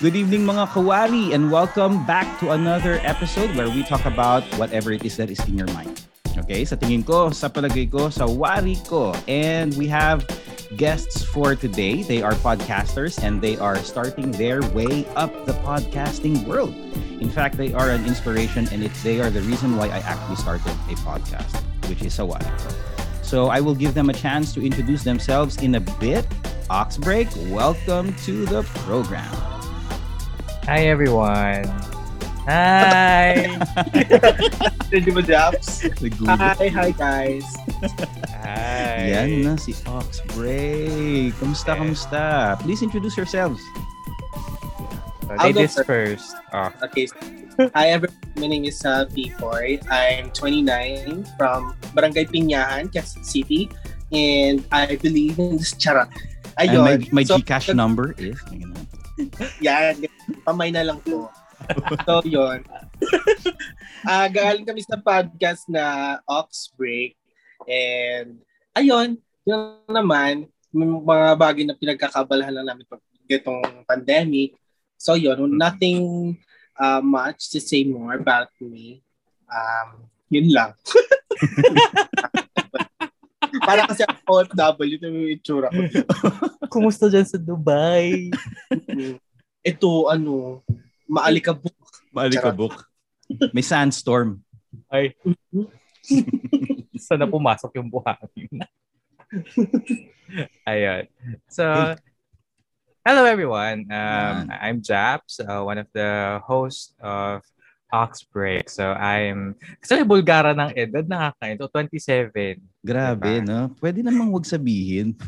Good evening mga kawari and welcome back to another episode where we talk about whatever it is that is in your mind. Okay, sa tingin ko, sa palagay ko, sa wari ko. And we have guests for today. They are podcasters and they are starting their way up the podcasting world. In fact, they are an inspiration and they are the reason why I actually started a podcast, which is Sawari. So I will give them a chance to introduce themselves in a bit. Oxbreak, welcome to the program. Hi everyone. Hi. Ready mo, Japs? Nagulat. Hi, hi guys. Hi. Yan na si Oxbreak. Kamusta, Yes. kamusta? Please introduce yourselves. So, I'll go ladies first. Oh, Okay. Hi, everyone. My name is uh, P4. I'm 29 from Barangay Pinyahan, Quezon City. And I believe in this charot. And Ayun. my, my so, Gcash number is... Yan. Pamay na lang po. so, yun. Ah, galing kami sa podcast na Ox Break. And, ayun. Yun naman, may mga bagay na pinagkakabalahan lang namin pag itong pandemic. So, yun. Nothing uh, much to say more about me. Um, yun lang. Para kasi ako OFW, ito yung itsura ko. kumusta dyan sa Dubai? Ito, ano, maalikabok. Maalikabok. May sandstorm. Ay. Sana pumasok yung buhangin. Ayun. So, hello everyone. Um. I'm Japs, uh, one of the hosts of Oxbreak. So, I'm... Kasi Bulgara ng edad, nakakain. So, 27. Grabe, Diba? no? Pwede namang wag sabihin.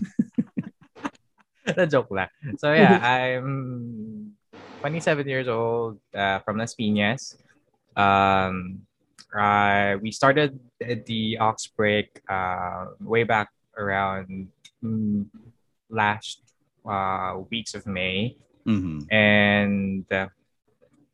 Na joke lang. So yeah, I'm 27 years old uh, from Las Piñas. Um, uh, we started the Ox Break uh, way back around mm, last uh, weeks of May, Mhm. and uh,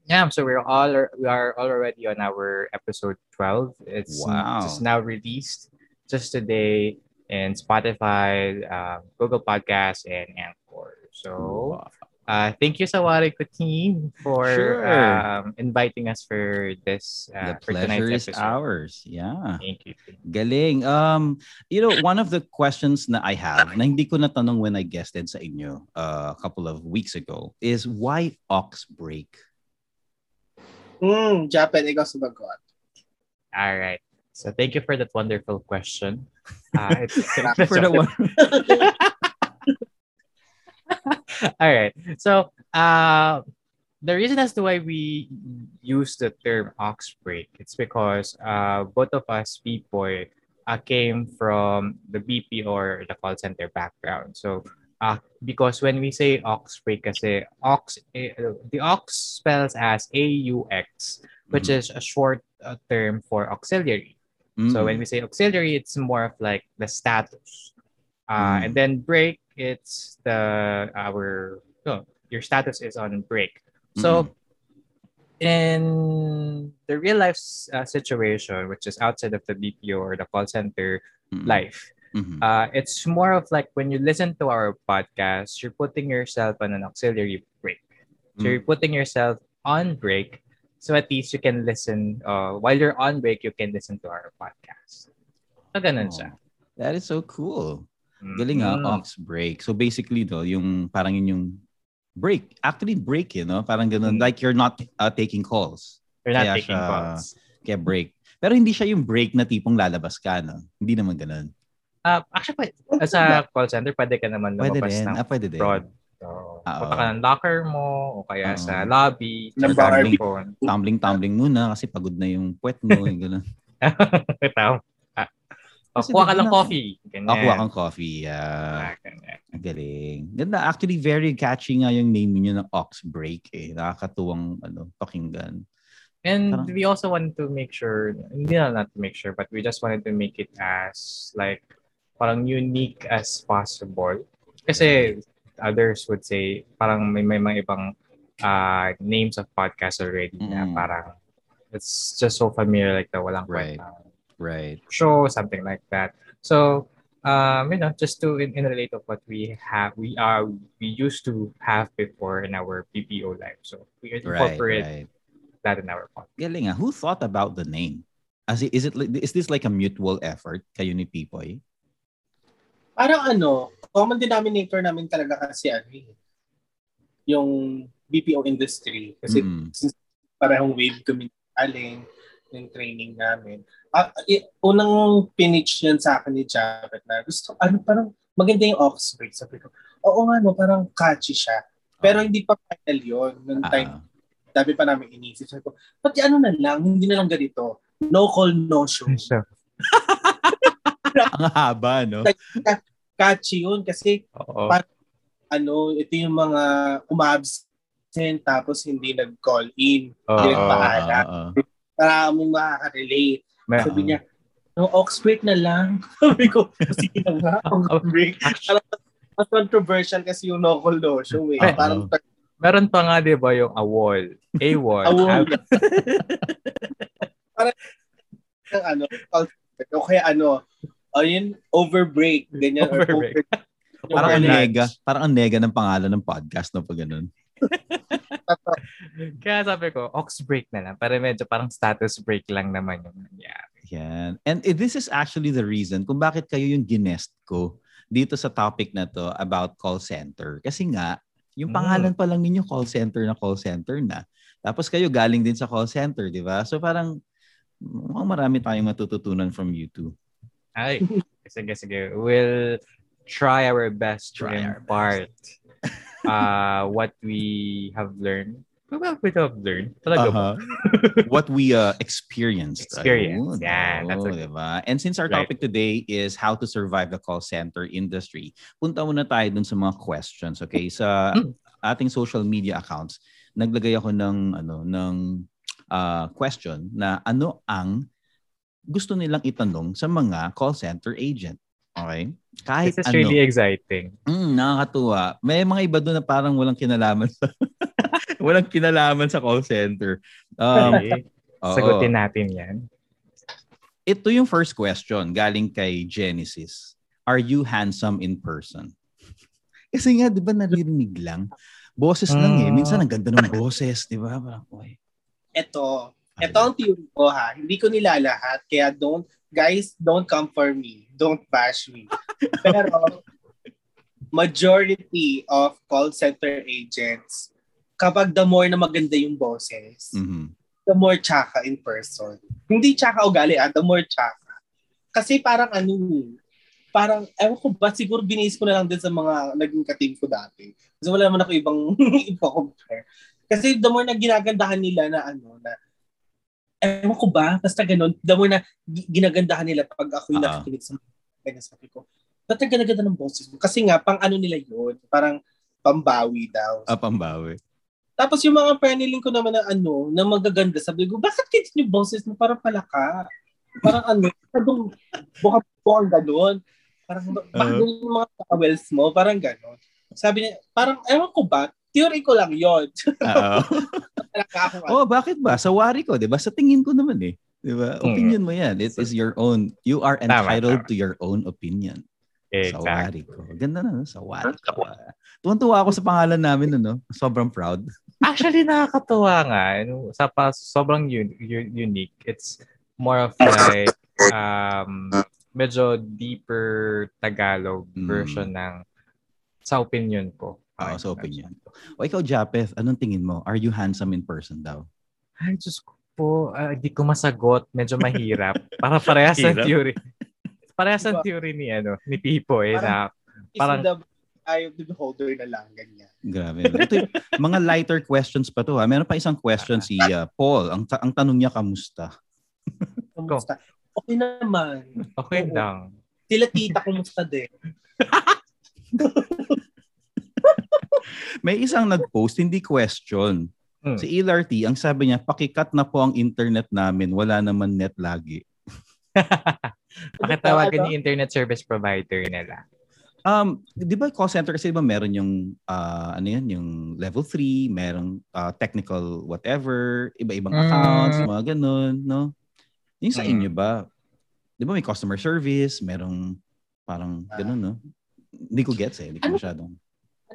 yeah, so we're all we are already on our episode 12. It's Wow. just now released just today in Spotify, uh, Google Podcasts, and Anchor. So, uh, thank you, Sawari team, for Sure. um, inviting us for this The uh, for pleasure is episode. ours. Yeah. Thank you. Galing. Um, you know, one of the questions na I have, na hindi ko natanong when I guested sa inyo uh, a couple of weeks ago, is why ox break? Hmm, Japan, ikaw sumagot. All right. So, thank you for that wonderful question. Uh, it's, For the one. All right. So, uh, the reason as to why we use the term ox break, it's because uh, both of us people uh, came from the BP or the call center background. So, uh, because when we say ox break, kasi ox, eh, the ox spells as AUX, which is a short uh, term for auxiliary. So when we say auxiliary, it's more of like the status. Uh, Mm. And then break, it's the our no, your status is on break. So in the real life uh, situation, which is outside of the BPO or the call center Mm-mm. life, Mhm. uh, it's more of like when you listen to our podcast, you're putting yourself on an auxiliary break. So Mm. you're putting yourself on break. So at least you can listen, uh, while you're on break, you can listen to our podcast. So ganun siya. That is so cool. Galing ah, Mm. ox break. So basically do, yung parang yun yung break. Actually break, you know? Parang ganun. Mm. Like you're not uh, taking calls. You're not Kaya taking siya- calls. Kaya break. Pero hindi siya yung break na tipong lalabas ka, no? Hindi naman ganun. Uh, actually, pwede- sa call center, pwede ka naman Pwede lumabas din. ng Ah, pwede din. broad. So, Ah, punta ka ng locker mo o kaya Oo. sa lobby. Sa bar. phone. Tumbling-tumbling muna kasi pagod na yung puwet mo. Yung ganun. Ito. Ah. O, Kasi kuha ka di ba ng na- coffee. Ganyan. Ako kang coffee. Yeah. Ah, ganyan. Ang galing. Ganda. Actually, very catchy nga yung name niyo ng Ox Break eh. Nakakatuwang ano, pakinggan. And Parang- we also wanted to make sure, hindi na not to make sure, but we just wanted to make it as like parang unique as possible. Kasi others would say parang may, may mga ibang uh, names of podcasts already na Mm. parang it's just so familiar like the walang Right. kwentang Right. show, something like that. So um, you know, just to in, in relate of what we have, we are we used to have before in our PPO life. So we incorporate Right, right. that in our podcast. Galing. Who thought about the name? As is it is this like a mutual effort kayo ni Pipoy? Parang ano, common denominator namin talaga kasi ano eh, yung BPO industry. Kasi Mm. parehong wave kami aling yung training namin. Ah, i- unang pinitch yan sa akin ni Javet na gusto, ano parang maganda yung Oxford. Sabi ko, oo nga no, parang catchy siya. Pero hindi pa final yun. Nung time, Ah, dami pa namin inisip. Sabi ko, pati ano na lang, hindi na lang ganito. No call, no show. Ang haba, no? Catchy yun kasi oo. Pa- ano, ito yung mga umabsent tapos hindi nag-call in. Oo. Direct paalam. Ah, ah, Para mo makaka-relate. May- Sabi niya, no, ox break na lang. Sabi ko, sige na nga, ox break. Parang mas controversial kasi yung no call no show eh. Oo. Parang meron pa nga 'di ba yung a wall. A wall. awol. Parang ang ano, center. o kaya ano, ayun, over break. Ganyan. Overbreak. over- Parang ang nega. Parang ang nega ng pangalan ng podcast no pag ganun. Kaya sabi ko, ox break na lang. Para medyo parang status break lang naman yung nangyari. Yan. And this is actually the reason kung bakit kayo yung ginest ko dito sa topic na to about call center. Kasi nga, yung pangalan pa lang ninyo call center na call center na. Tapos kayo galing din sa call center, di ba? So parang mukhang marami tayong matututunan from you two. Ay, sige, sige. We'll try our best to Try our impart uh, what we have learned. What we have learned. Talaga? Uh-huh. What we uh, experienced. Experience. Yan, that's oo, a- diba? And since our Right. topic today is how to survive the call center industry, punta muna tayo dun sa mga questions, okay? Sa Hmm. ating social media accounts, naglagay ako ng ano ng uh, question na ano ang gusto nilang itanong sa mga call center agent. Okay? Kahit This is ano. really exciting. Mm, nakakatuwa. May mga iba doon na parang walang kinalaman sa walang kinalaman sa call center. Um, Okay. Sagutin natin yan. Ito yung first question galing kay Genesis. Are you handsome in person? Kasi nga, di ba naririnig lang? Boses lang eh. Ah. Minsan ang ganda ng boses, di ba? Parang, uy. Ito, ito ang theory ko ha. Hindi ko nilalahat. Kaya don't, guys, don't come for me. Don't bash me. Pero, majority of call center agents, kapag the more na maganda yung boses, Mhm. the more tsaka in person. Hindi tsaka ugali ah, the more tsaka. Kasi parang ano, parang, ewan ko ba, siguro binis ko na lang din sa mga naging katim ko dati. Kasi wala naman ako ibang ipa-compare. Kasi the more na ginagandahan nila na ano, na, ewan ko ba, basta ganun, more na gi- ginagandahan nila pag ako yung Ah. nakikinig sa mga sabi ko, ba't ang ganda-ganda ng boses mo? Kasi nga, pang ano nila yun, parang pambawi daw. Ah, pambawi. Tapos yung mga paneling ko naman na ano, na magaganda, sabi ko, bakit kids yung boses mo parang palaka? Parang ano, parang buka-bukang gano'n. Parang, ba- bakit ganun yung mga wells mo? Parang gano'n. Sabi niya, parang, ewan ko ba, theory ko lang yon oh, bakit ba? Sa wari ko, di ba? Sa tingin ko naman eh. Di ba? Hmm. Opinion mo yan. It is your own. You are entitled tama. to your own opinion. Sa Exactly. wari ko. Ganda na, no? sa wari ko. Tuwan-tuwa ako sa pangalan namin, ano? Sobrang proud. Actually, nakakatuwa nga. Ano, sa pa, sobrang un- unique. It's more of like um, medyo deeper Tagalog Mm. version ng sa opinion ko. Okay. sa opinion. O ikaw, Japeth, anong tingin mo? Are you handsome in person daw? Ay, Diyos ko po. ah, Hindi ko masagot. Medyo mahirap. Para parehas ng Hirap. theory. Parehas ng theory ni ano ni Pipo eh na Is parang- the eye of the beholder na lang, ganyan. Grabe. Ito yung mga lighter questions pa to. Ha? Meron pa isang question si uh, Paul. Ang, ta- ang tanong niya, kamusta? Kumusta? Okay naman. okay Oo. lang. Sila tita, kumusta din? May isang nag-post, hindi question. Hmm. Si LRT, ang sabi niya, pakikat na po ang internet namin. Wala naman net lagi. Pakitawagan ni internet service provider nila. Um, 'di ba call center kasi ba meron yung ah, ano yan, yung level 3, merong ah, technical whatever, iba-ibang Mm. accounts, mga ganun, no? Yung sa Mm. inyo ba? 'Di ba may customer service, merong Parang ganun, no? Hindi ko gets eh. Hindi ko Ano? masyadong.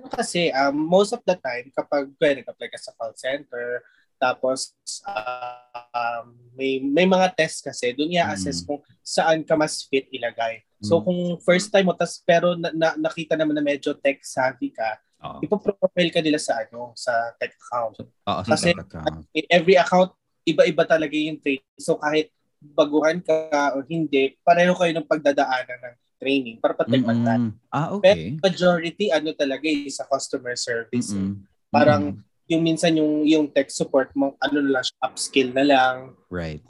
Ano kasi, um, most of the time, kapag kaya nag-apply ka sa call center, tapos um, may may mga test kasi, doon i-assess Mm. kung saan ka mas fit ilagay. So Mm. kung first time mo, tas, pero na, na- nakita naman na medyo tech savvy ka, Oo. ipoprofile ka nila sa ano sa tech account. Sa Kasi- account. Every account, iba-iba talaga yung training. So kahit baguhan ka o hindi, pareho kayo ng pagdadaanan ng training para patikman ka. Mm-mm. Ah, okay. Majority, ano talaga eh, sa customer service. eh. Mm-mm. Parang Mm-mm. yung minsan yung yung tech support mo, ano na lang, upskill na lang, Right.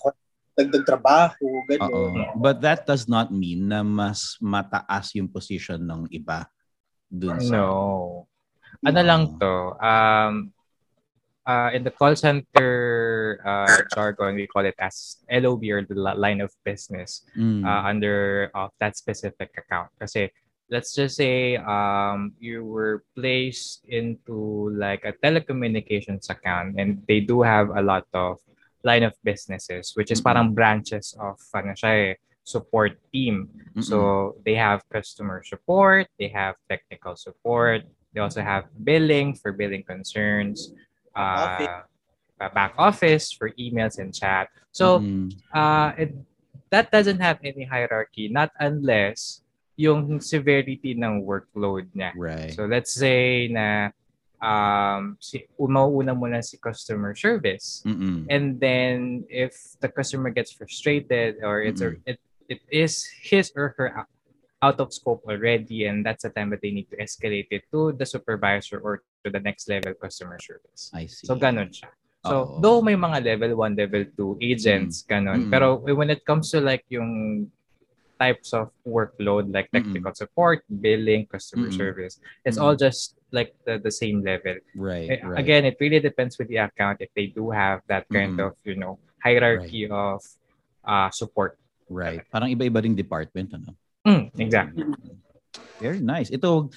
dagdag trabaho, gano'n. But that does not mean na mas mataas yung position ng iba dun sa... No. Ano lang to, um, uh, in the call center uh, jargon, we call it as LOB or the line of business Mm. uh, under of that specific account. Kasi let's just say um, you were placed into like a telecommunications account and they do have a lot of line of businesses, which is Mhm. parang branches of ano siya eh, support team. Mm-mm. So they have customer support, they have technical support, they also have billing for billing concerns, Office. uh, back office for emails and chat. So Mm-mm. uh, it, that doesn't have any hierarchy, not unless yung severity ng workload niya. right. So let's say na um, si, umauuna muna si customer service. Mm-mm. And then if the customer gets frustrated or it's a, it, it is his or her out- out of scope already and that's the time that they need to escalate it to the supervisor or to the next level customer service. I see. So ganun siya. So Oo. though may mga level 1, level 2 agents ganun, Mm. pero when it comes to like yung types of workload like technical support, billing, customer Mm-mm. service, it's Mm. all just like the, the same level. Right, Eh, right. Again, it really depends with the account if they do have that kind Mm-mm. of, you know, hierarchy of uh, support. Right. Parang iba-iba ring department, ano? Mm, exactly. Very nice. Ito,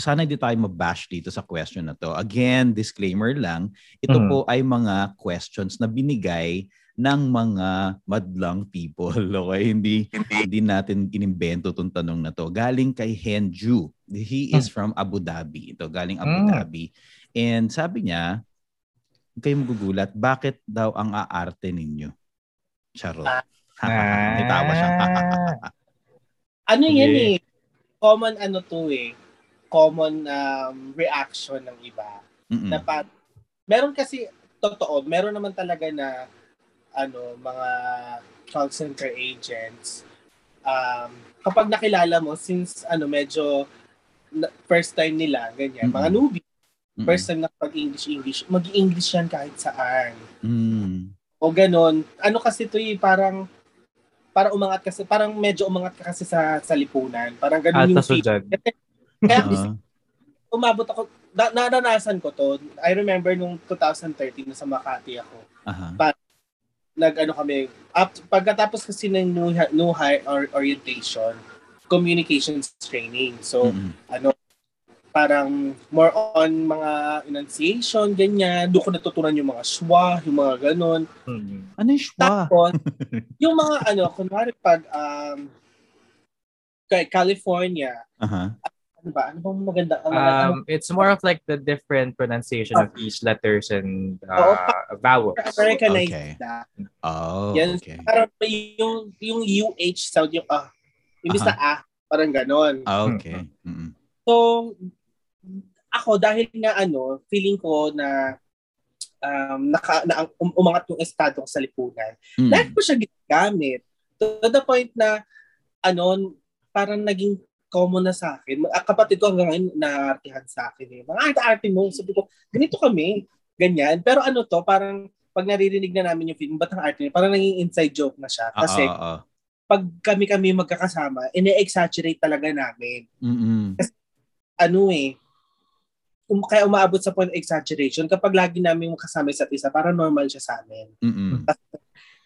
sana hindi tayo mabash dito sa question na to. Again, disclaimer lang, ito Mhm. po ay mga questions na binigay ng mga madlang people. Okay? Hindi, hindi natin inimbento itong tanong na to. Galing kay Henju. He is from Abu Dhabi. Ito, galing Abu Mm. Dhabi. And sabi niya, huwag kayong magugulat, bakit daw ang aarte ninyo? Charot. Ah. May tawa siya. Ano yan eh, common ano to eh, common um, reaction ng iba. Mm-mm. Na pa, meron kasi, totoo, meron naman talaga na ano, mga call center agents, um, kapag nakilala mo, since ano, medyo na- first time nila, ganyan, mga Mm-mm. newbie, Mm-mm. first time nakapag-English-English, mag-English yan kahit saan. Mm. O ganon. Ano kasi ito eh, parang para umangat kasi, parang medyo umangat ka kasi sa, sa lipunan. Parang ganon Alta yung feel. Kaya Ah. umabot ako, na, naranasan ko to. I remember nung 2013 na sa Makati ako. Aha. Nag ano kami, up, pagkatapos kasi ng new, new hire or orientation, communications training. So, Mm-mm. ano, parang more on mga enunciation, ganyan. Doon ko natutunan yung mga schwa, yung mga ganon. Mm. Ano yung schwa? Tapos, yung mga ano, kunwari pag um, kay California, Aha. Ano ba? Ano bang maganda? Ang ano, Um, it's more of like the different pronunciation of each letters and uh, vowels. Americanized Okay. na. Oh, Yan, okay. Parang may yung, yung UH sound, yung ah, imbis na ah, parang ganon. Ah, okay. Mm-mm. So, ako, dahil nga ano, feeling ko na um, naka, na, um, umangat yung estado ko sa lipunan, Mm. Lagi ko siya ginagamit. To the point na, ano, parang naging common na sa akin. Ah, Kapatid ko hanggang ngayon naartihan sa akin. Eh. Mga arte-arte mo. Sabi ko, ganito kami. Ganyan. Pero ano to, parang pag naririnig na namin yung film, ba't ang arte niya? Parang naging inside joke na siya. Kasi ah. pag kami-kami magkakasama, ine-exaggerate talaga namin. Mm-mm. Ano eh, um, kaya umaabot sa point exaggeration. Kapag lagi namin kasama isa't isa, parang normal siya sa amin. Mm-mm.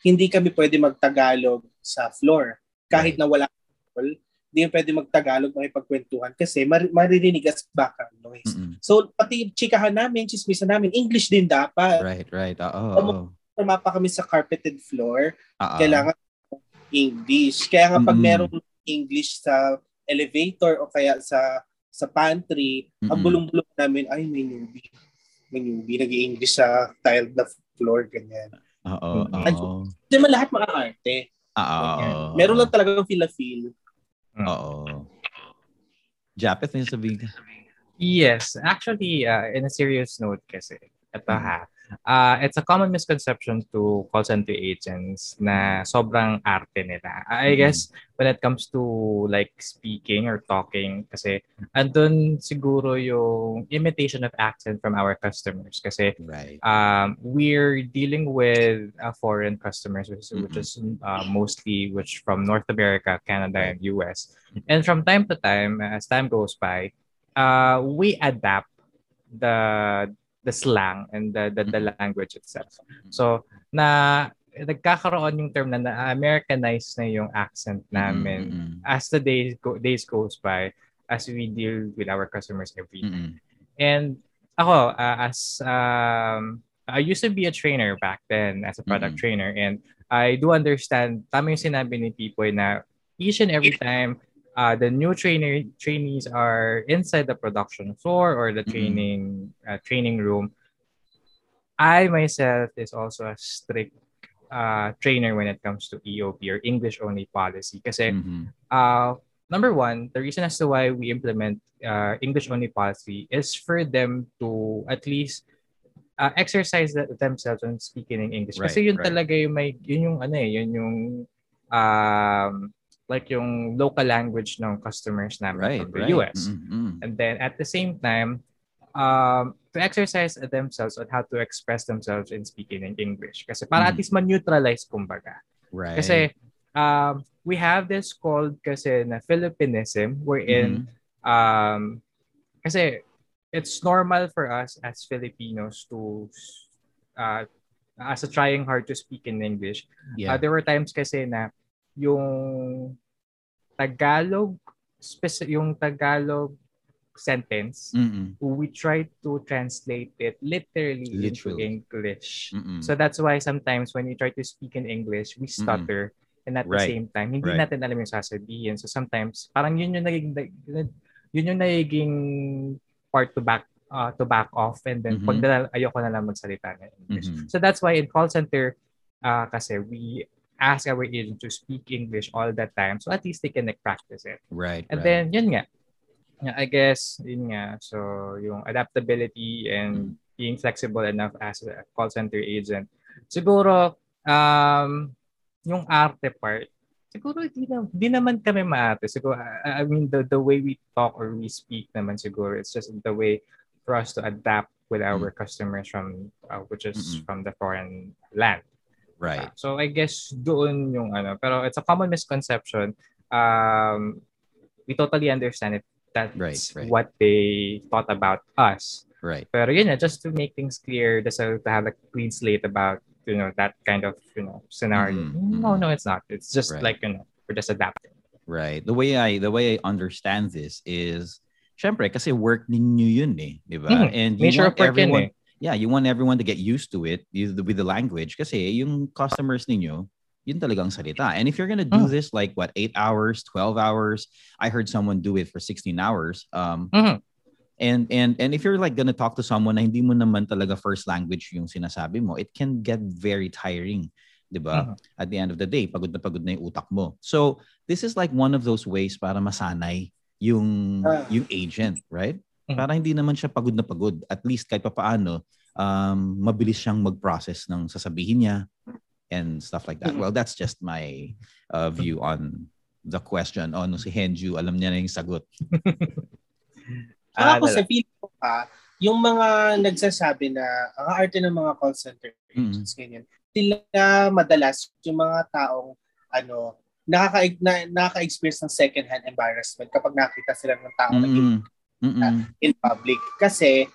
hindi kami pwede magtagalog sa floor. Kahit Right. na wala hindi pwede magtagalog makipagkwentuhan kasi mar- maririnig as background noise. Mm-mm. So, pati chikahan namin, chismisan namin, English din dapat. Right, right. Ah, Oo. Oo. Tumapa kami sa carpeted floor, Ah, ah. kailangan English. Kaya nga pag Mm-mm. merong English sa elevator o kaya sa sa pantry, Mm-mm. ang bulong-bulong namin, ay, may newbie. May newbie, nag english sa tiled na floor, ganyan. Oo, Mm. oo. Hindi naman lahat makaarte. Oo. Ganyan. Meron lang talagang feel-a-feel. Oo. Japeth, may sabihin ka? Yes, actually, uh, in a serious note kasi, ito Mhm. ha, uh, it's a common misconception to call center agents na sobrang arte nila. I Mhm. guess when it comes to like speaking or talking, kasi andun siguro yung imitation of accent from our customers. Kasi Right. um, we're dealing with uh, foreign customers, which, is- which is uh, mostly which from North America, Canada, and US. And from time to time, as time goes by, uh, we adapt the the slang and the, the, the language itself. So, na nagkakaroon yung term na na-Americanize na yung accent namin Mm-mm. as the days go, days goes by as we deal with our customers every day. Mm-mm. And ako, uh, as um, I used to be a trainer back then as a product Mhm. trainer and I do understand tama yung sinabi ni Pipoy na each and every time uh, the new trainer trainees are inside the production floor or the Mhm. training uh, training room I myself is also a strict uh, trainer when it comes to EOP or English only policy kasi Mhm. uh, number one, the reason as to why we implement uh, English only policy is for them to at least uh, exercise themselves on speaking in English. Kasi Right, yun right. talaga yung may yun yung ano eh, yun yung um like yung local language ng customers namin Right, from the right. US. Mm-mm. And then at the same time, um, to exercise themselves on how to express themselves in speaking in English. Kasi para at Mhm. least ma-neutralize kumbaga. Right. Kasi um, we have this called kasi na Philippinism Mm-hmm. wherein um, kasi it's normal for us as Filipinos to uh, as a trying hard to speak in English. yeah. Uh, there were times kasi na yung Tagalog speci- yung Tagalog sentence Mm-mm. we try to translate it literally, Literally. into English. Mm-mm. So that's why sometimes when we try to speak in English, we stutter and at the Right. same time, hindi Right. natin alam yung sasabihin. So sometimes, parang yun yung naging, yun yung naging part to back uh, to back off and then Mhm. pag ayoko na lang magsalita ng English. Mhm. So that's why in call center, uh, kasi we ask our agent to speak English all the time. So at least they can like, practice it. Right. And right. then, yun nga. I guess, yun nga. So, yung adaptability and being flexible enough as a call center agent. Siguro, um, yung arte part, siguro di, na, di naman kami maarte. Siguro, I, mean, the, the way we talk or we speak naman siguro, it's just the way for us to adapt with our customers from, uh, which is Mm-mm. from the foreign land. Right. So I guess doon yung ano, pero it's a common misconception. Um, we totally understand it. That's Right, right. what they thought about us. Right. Pero yun just to make things clear, just to have a clean slate about, you know, that kind of, you know, scenario. Mhm, No, mhm. no, it's not. It's just Right. like, you know, we're just adapting. Right. The way I the way I understand this is syempre kasi work ninyo yun eh, 'di ba? Mhm. And you Nature want of work yun everyone eh. Yeah, you want everyone to get used to it with the- language kasi yung customers ninyo yun talagang salita. And if you're gonna do Mm. this like what 8 hours, 12 hours, I heard someone do it for 16 hours. Um Mhm. and and and if you're like gonna talk to someone na hindi mo naman talaga first language yung sinasabi mo, it can get very tiring, 'di ba? Mhm. At the end of the day, pagod na pagod na yung utak mo. So, this is like one of those ways para masanay yung Ah. yung agent, right? Mhm. Para hindi naman siya pagod na pagod. At least kahit papaano, um, mabilis siyang mag-process ng sasabihin niya and stuff like that. Mhm. Well, that's just my uh, view on the question. Oh, no, si Henju, alam niya na yung sagot. Ah, ako sa feeling ko pa, yung mga nagsasabi na ang arte ng mga call center agents, ganyan, sila madalas yung mga taong ano, nakaka na, nakaka-experience ng second-hand embarrassment kapag nakita sila ng tao na Mm-mm. In public. Kasi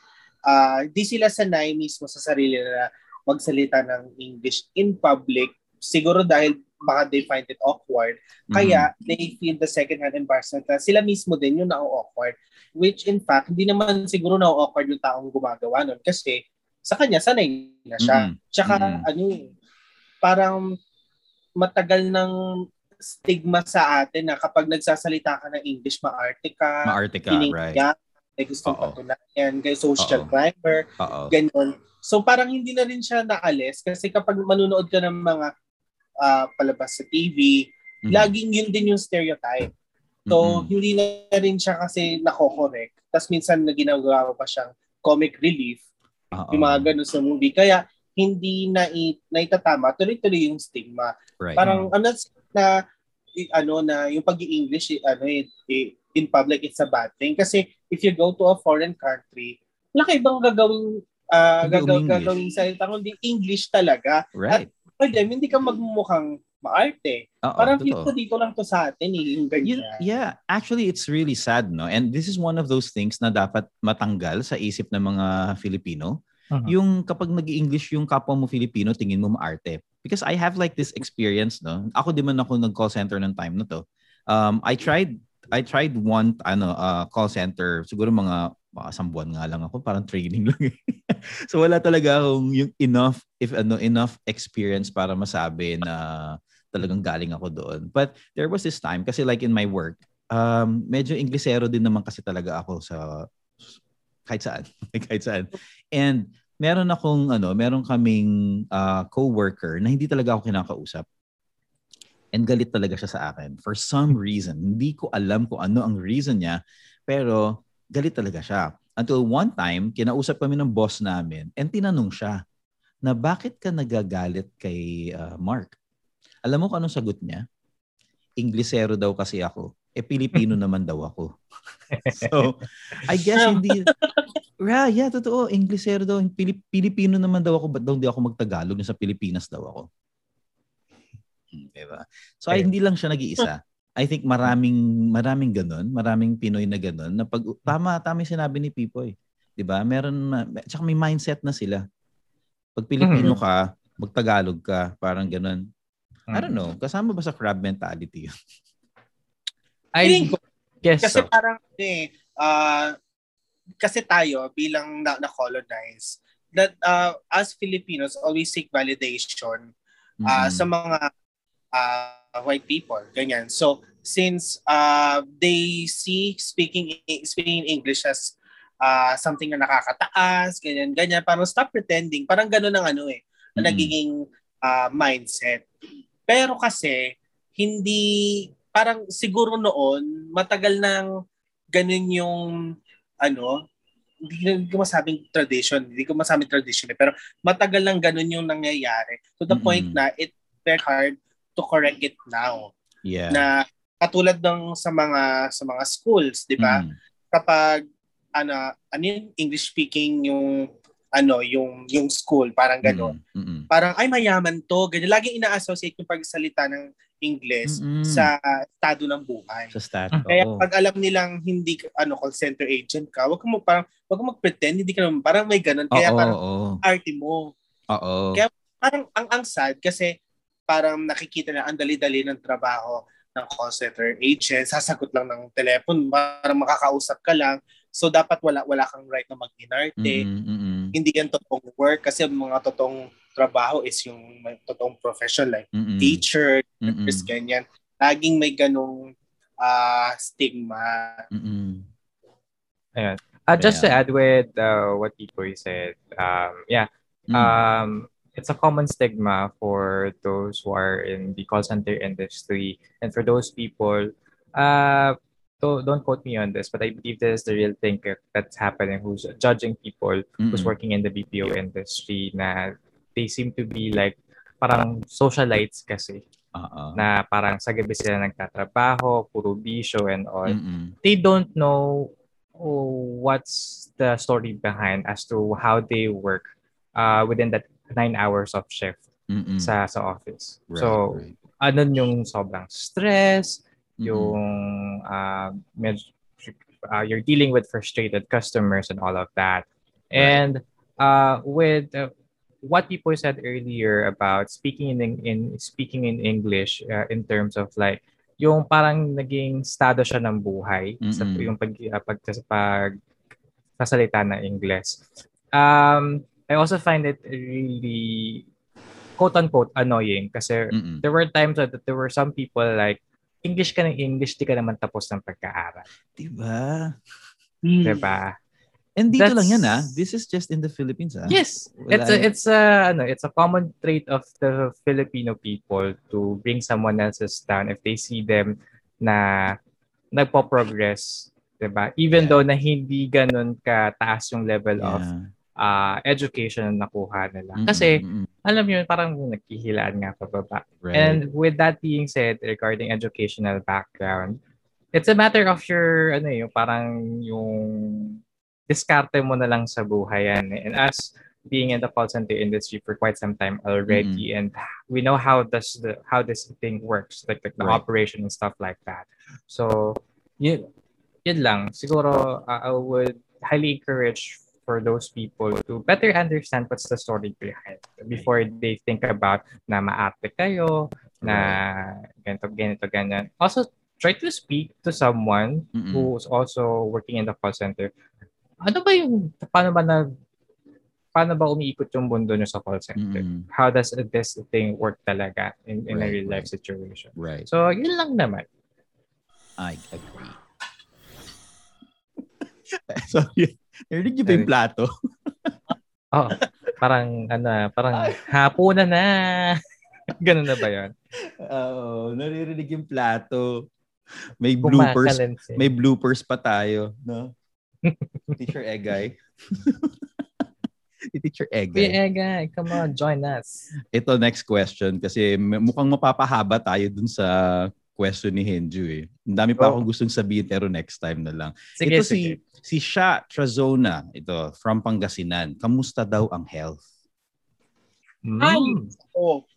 ah, di sila sanay mismo sa sarili na magsalita ng English in public. Siguro dahil baka they find it awkward. Kaya they feel the second-hand embarrassment na sila mismo din yung na-awkward. Which in fact, hindi naman siguro na-awkward yung taong gumagawa nun kasi sa kanya, sanay na siya. Mm-mm. Tsaka Mm-mm. ano eh, parang matagal ng stigma sa atin na kapag nagsasalita ka ng English, maarte ka, Maarte ka, right. pinigyan, may gusto Oo. patunayan, kay social Oo. climber, Oo. ganyan. So parang hindi na rin siya naalis kasi kapag manunood ka ng mga ah, palabas sa TV, Mhm. laging yun din yung stereotype. So Mhm. hindi na rin siya kasi nako-correct. Tapos minsan na ginagawa pa siyang comic relief, Oo. yung mga ganun sa movie. Kaya hindi na naitatama, tuloy-tuloy yung stigma. Right. Parang ano na ano na yung pag-i-English eh, ano in public it's a bad thing kasi if you go to a foreign country, wala ka ibang gagawing uh, Hindi gagaw, umi-English. gagawing salita kundi English talaga. right. Pwede, hindi ka magmumukhang maarte. Oo, Parang totoo. dito dito lang to sa atin eh, yung Yun, ganyan. yeah, actually it's really sad, no? And this is one of those things na dapat matanggal sa isip ng mga Filipino. Mhm. Yung kapag nag-English yung kapwa mo Filipino, tingin mo maarte. Because I have like this experience, no? Ako din man ako nag-call center ng time na to. Um, I tried I tried one ano uh, call center, siguro mga mga isang buwan nga lang ako, parang training lang. eh. so wala talaga akong yung enough if ano enough experience para masabi na talagang galing ako doon. But there was this time kasi like in my work, um medyo Inglesero din naman kasi talaga ako sa kahit saan, kahit saan. And meron akong ano, meron kaming uh, co-worker na hindi talaga ako kinakausap. And galit talaga siya sa akin. For some reason, hindi ko alam kung ano ang reason niya, pero galit talaga siya. Until one time, kinausap kami ng boss namin and tinanong siya na bakit ka nagagalit kay uh, Mark? Alam mo kung anong sagot niya? Inglesero daw kasi ako. Eh, Pilipino naman daw ako. so, I guess hindi... Right, yeah, totoo. Inglesero daw. Pilip, Pilipino naman daw ako. Ba't daw hindi ako magtagalog? Sa Pilipinas daw ako. Diba? So, ay, hindi lang siya nag-iisa. I think maraming maraming ganun, maraming Pinoy na ganun na pag tama tama yung sinabi ni Pipoy. 'Di ba? Meron tsaka may mindset na sila. Pag Pilipino Mhm. ka, magtagalog ka, parang ganun. I don't know, kasama ba sa crab mentality? yun? I guess Kasi so. parang eh ah, kasi tayo bilang na, na-colonize that uh, as Filipinos always seek validation ah, Mm-mm. sa mga ah, white people ganyan so since uh, they see speaking speaking English as ah, something na nakakataas ganyan ganyan parang stop pretending parang gano'n ang ano eh na Mm-mm. nagiging ah, mindset pero kasi hindi parang siguro noon matagal nang ganun yung ano hindi, hindi ko masabing tradition hindi ko masabing tradition eh, pero matagal nang ganun yung nangyayari to the Mm-mm. point na it very hard to correct it now Yeah. na katulad ng sa mga sa mga schools di ba Mm. kapag ano ano yung English speaking yung ano yung yung school parang gano'n Mm-mm. Mm-mm. parang ay mayaman to ganyan laging ina-associate yung pagsalita ng English Mm-mm. sa estado ng buhay sa stat. kaya oo. pag alam nilang hindi ka- ano call center agent ka, wag mo parang wag mo mag-pretend hindi ka naman parang may ganun kaya Oo, parang oo. arty mo. Oo. Kaya- Parang ang ang sad kasi parang nakikita na ang dali-dali ng trabaho ng call center agent, sasagot lang ng telepono, parang makakausap ka lang. So dapat wala wala kang right na mag-inarte. Mm-mm. Hindi yan totoong work kasi mga totoong trabaho is yung may totoong profession like Mm-mm. teacher, nurse, ganyan. Laging may ganong ah, stigma. Mm-mm. Uh, just to Yeah. add with uh, what Pipoy said, um, yeah, Mm. um, it's a common stigma for those who are in the call center industry, and for those people, uh, don't, don't quote me on this, but I believe this is the real thing that- that's happening. Who's judging people who's Mm-mm. working in the BPO industry? Na they seem to be like parang socialites kasi Oo. na parang sa gabi sila nagtatrabaho, puro bisyo and all Mm-mm. they don't know oh, what's the story behind as to how they work uh, within that nine hours of shift Mm-mm. sa sa office. Right, so, right. ano yung sobrang stress, Mm-mm. yung uh, med- uh, you're dealing with frustrated customers and all of that. And uh, with uh, what people said earlier about speaking in in speaking in English uh, in terms of like yung parang naging estado siya ng buhay sa Mm-mm. yung pag uh, pag, pag kasalita ng English. Um, I also find it really quote-unquote annoying kasi Mm-mm. there were times that there were some people like English ka ng English, di ka naman tapos ng pagkaaral. Diba? Diba? And dito That's- lang yan ah. This is just in the Philippines ah. Yes, Wala it's a, it's a ano, it's a common trait of the Filipino people to bring someone else's down if they see them na nagpo-progress, 'di ba? Even Yeah. though na hindi ganun ka taas yung level of Yeah. uh, education na nakuha nila. Mm-mm, Kasi mm-mm. alam yun, parang naghihilaan nga pababa. Right. And with that being said, regarding educational background, it's a matter of your, ano yung parang yung diskarte mo na lang sa buhay yan. And us being in the call center industry for quite some time already, and we know how does the how this thing works, like, like the Right. operation and stuff like that. So, yun, yun lang. Siguro, uh, I would highly encourage for those people to better understand what's the story behind before they think about na maate kayo, na ganito, ganito, ganyan. Also, try to speak to someone Mm-mm. who's also working in the call center. Ano ba yung, paano ba na, paano ba umiikot yung mundo nyo sa call center? Mm-mm. How does this thing work talaga in, in a Right, real life right. situation? Right. So, yun lang naman. I agree. Sorry. Narinig niyo ba yung plato? Oh, parang, ano, parang hapunan na. Ganun na ba yun? Oo, naririnig yung plato. May bloopers. May bloopers pa tayo, no? Teacher Egay. Teacher Egay. Egay, come on, join us. Ito next question kasi m- mukhang mapapahaba tayo dun sa question ni Henju eh. Ang dami pa Oh. akong gustong sabihin pero next time na lang. Sige, ito sige. si si Sha Trazona, ito from Pangasinan. Kamusta daw ang health? Ay! Mm. Oh,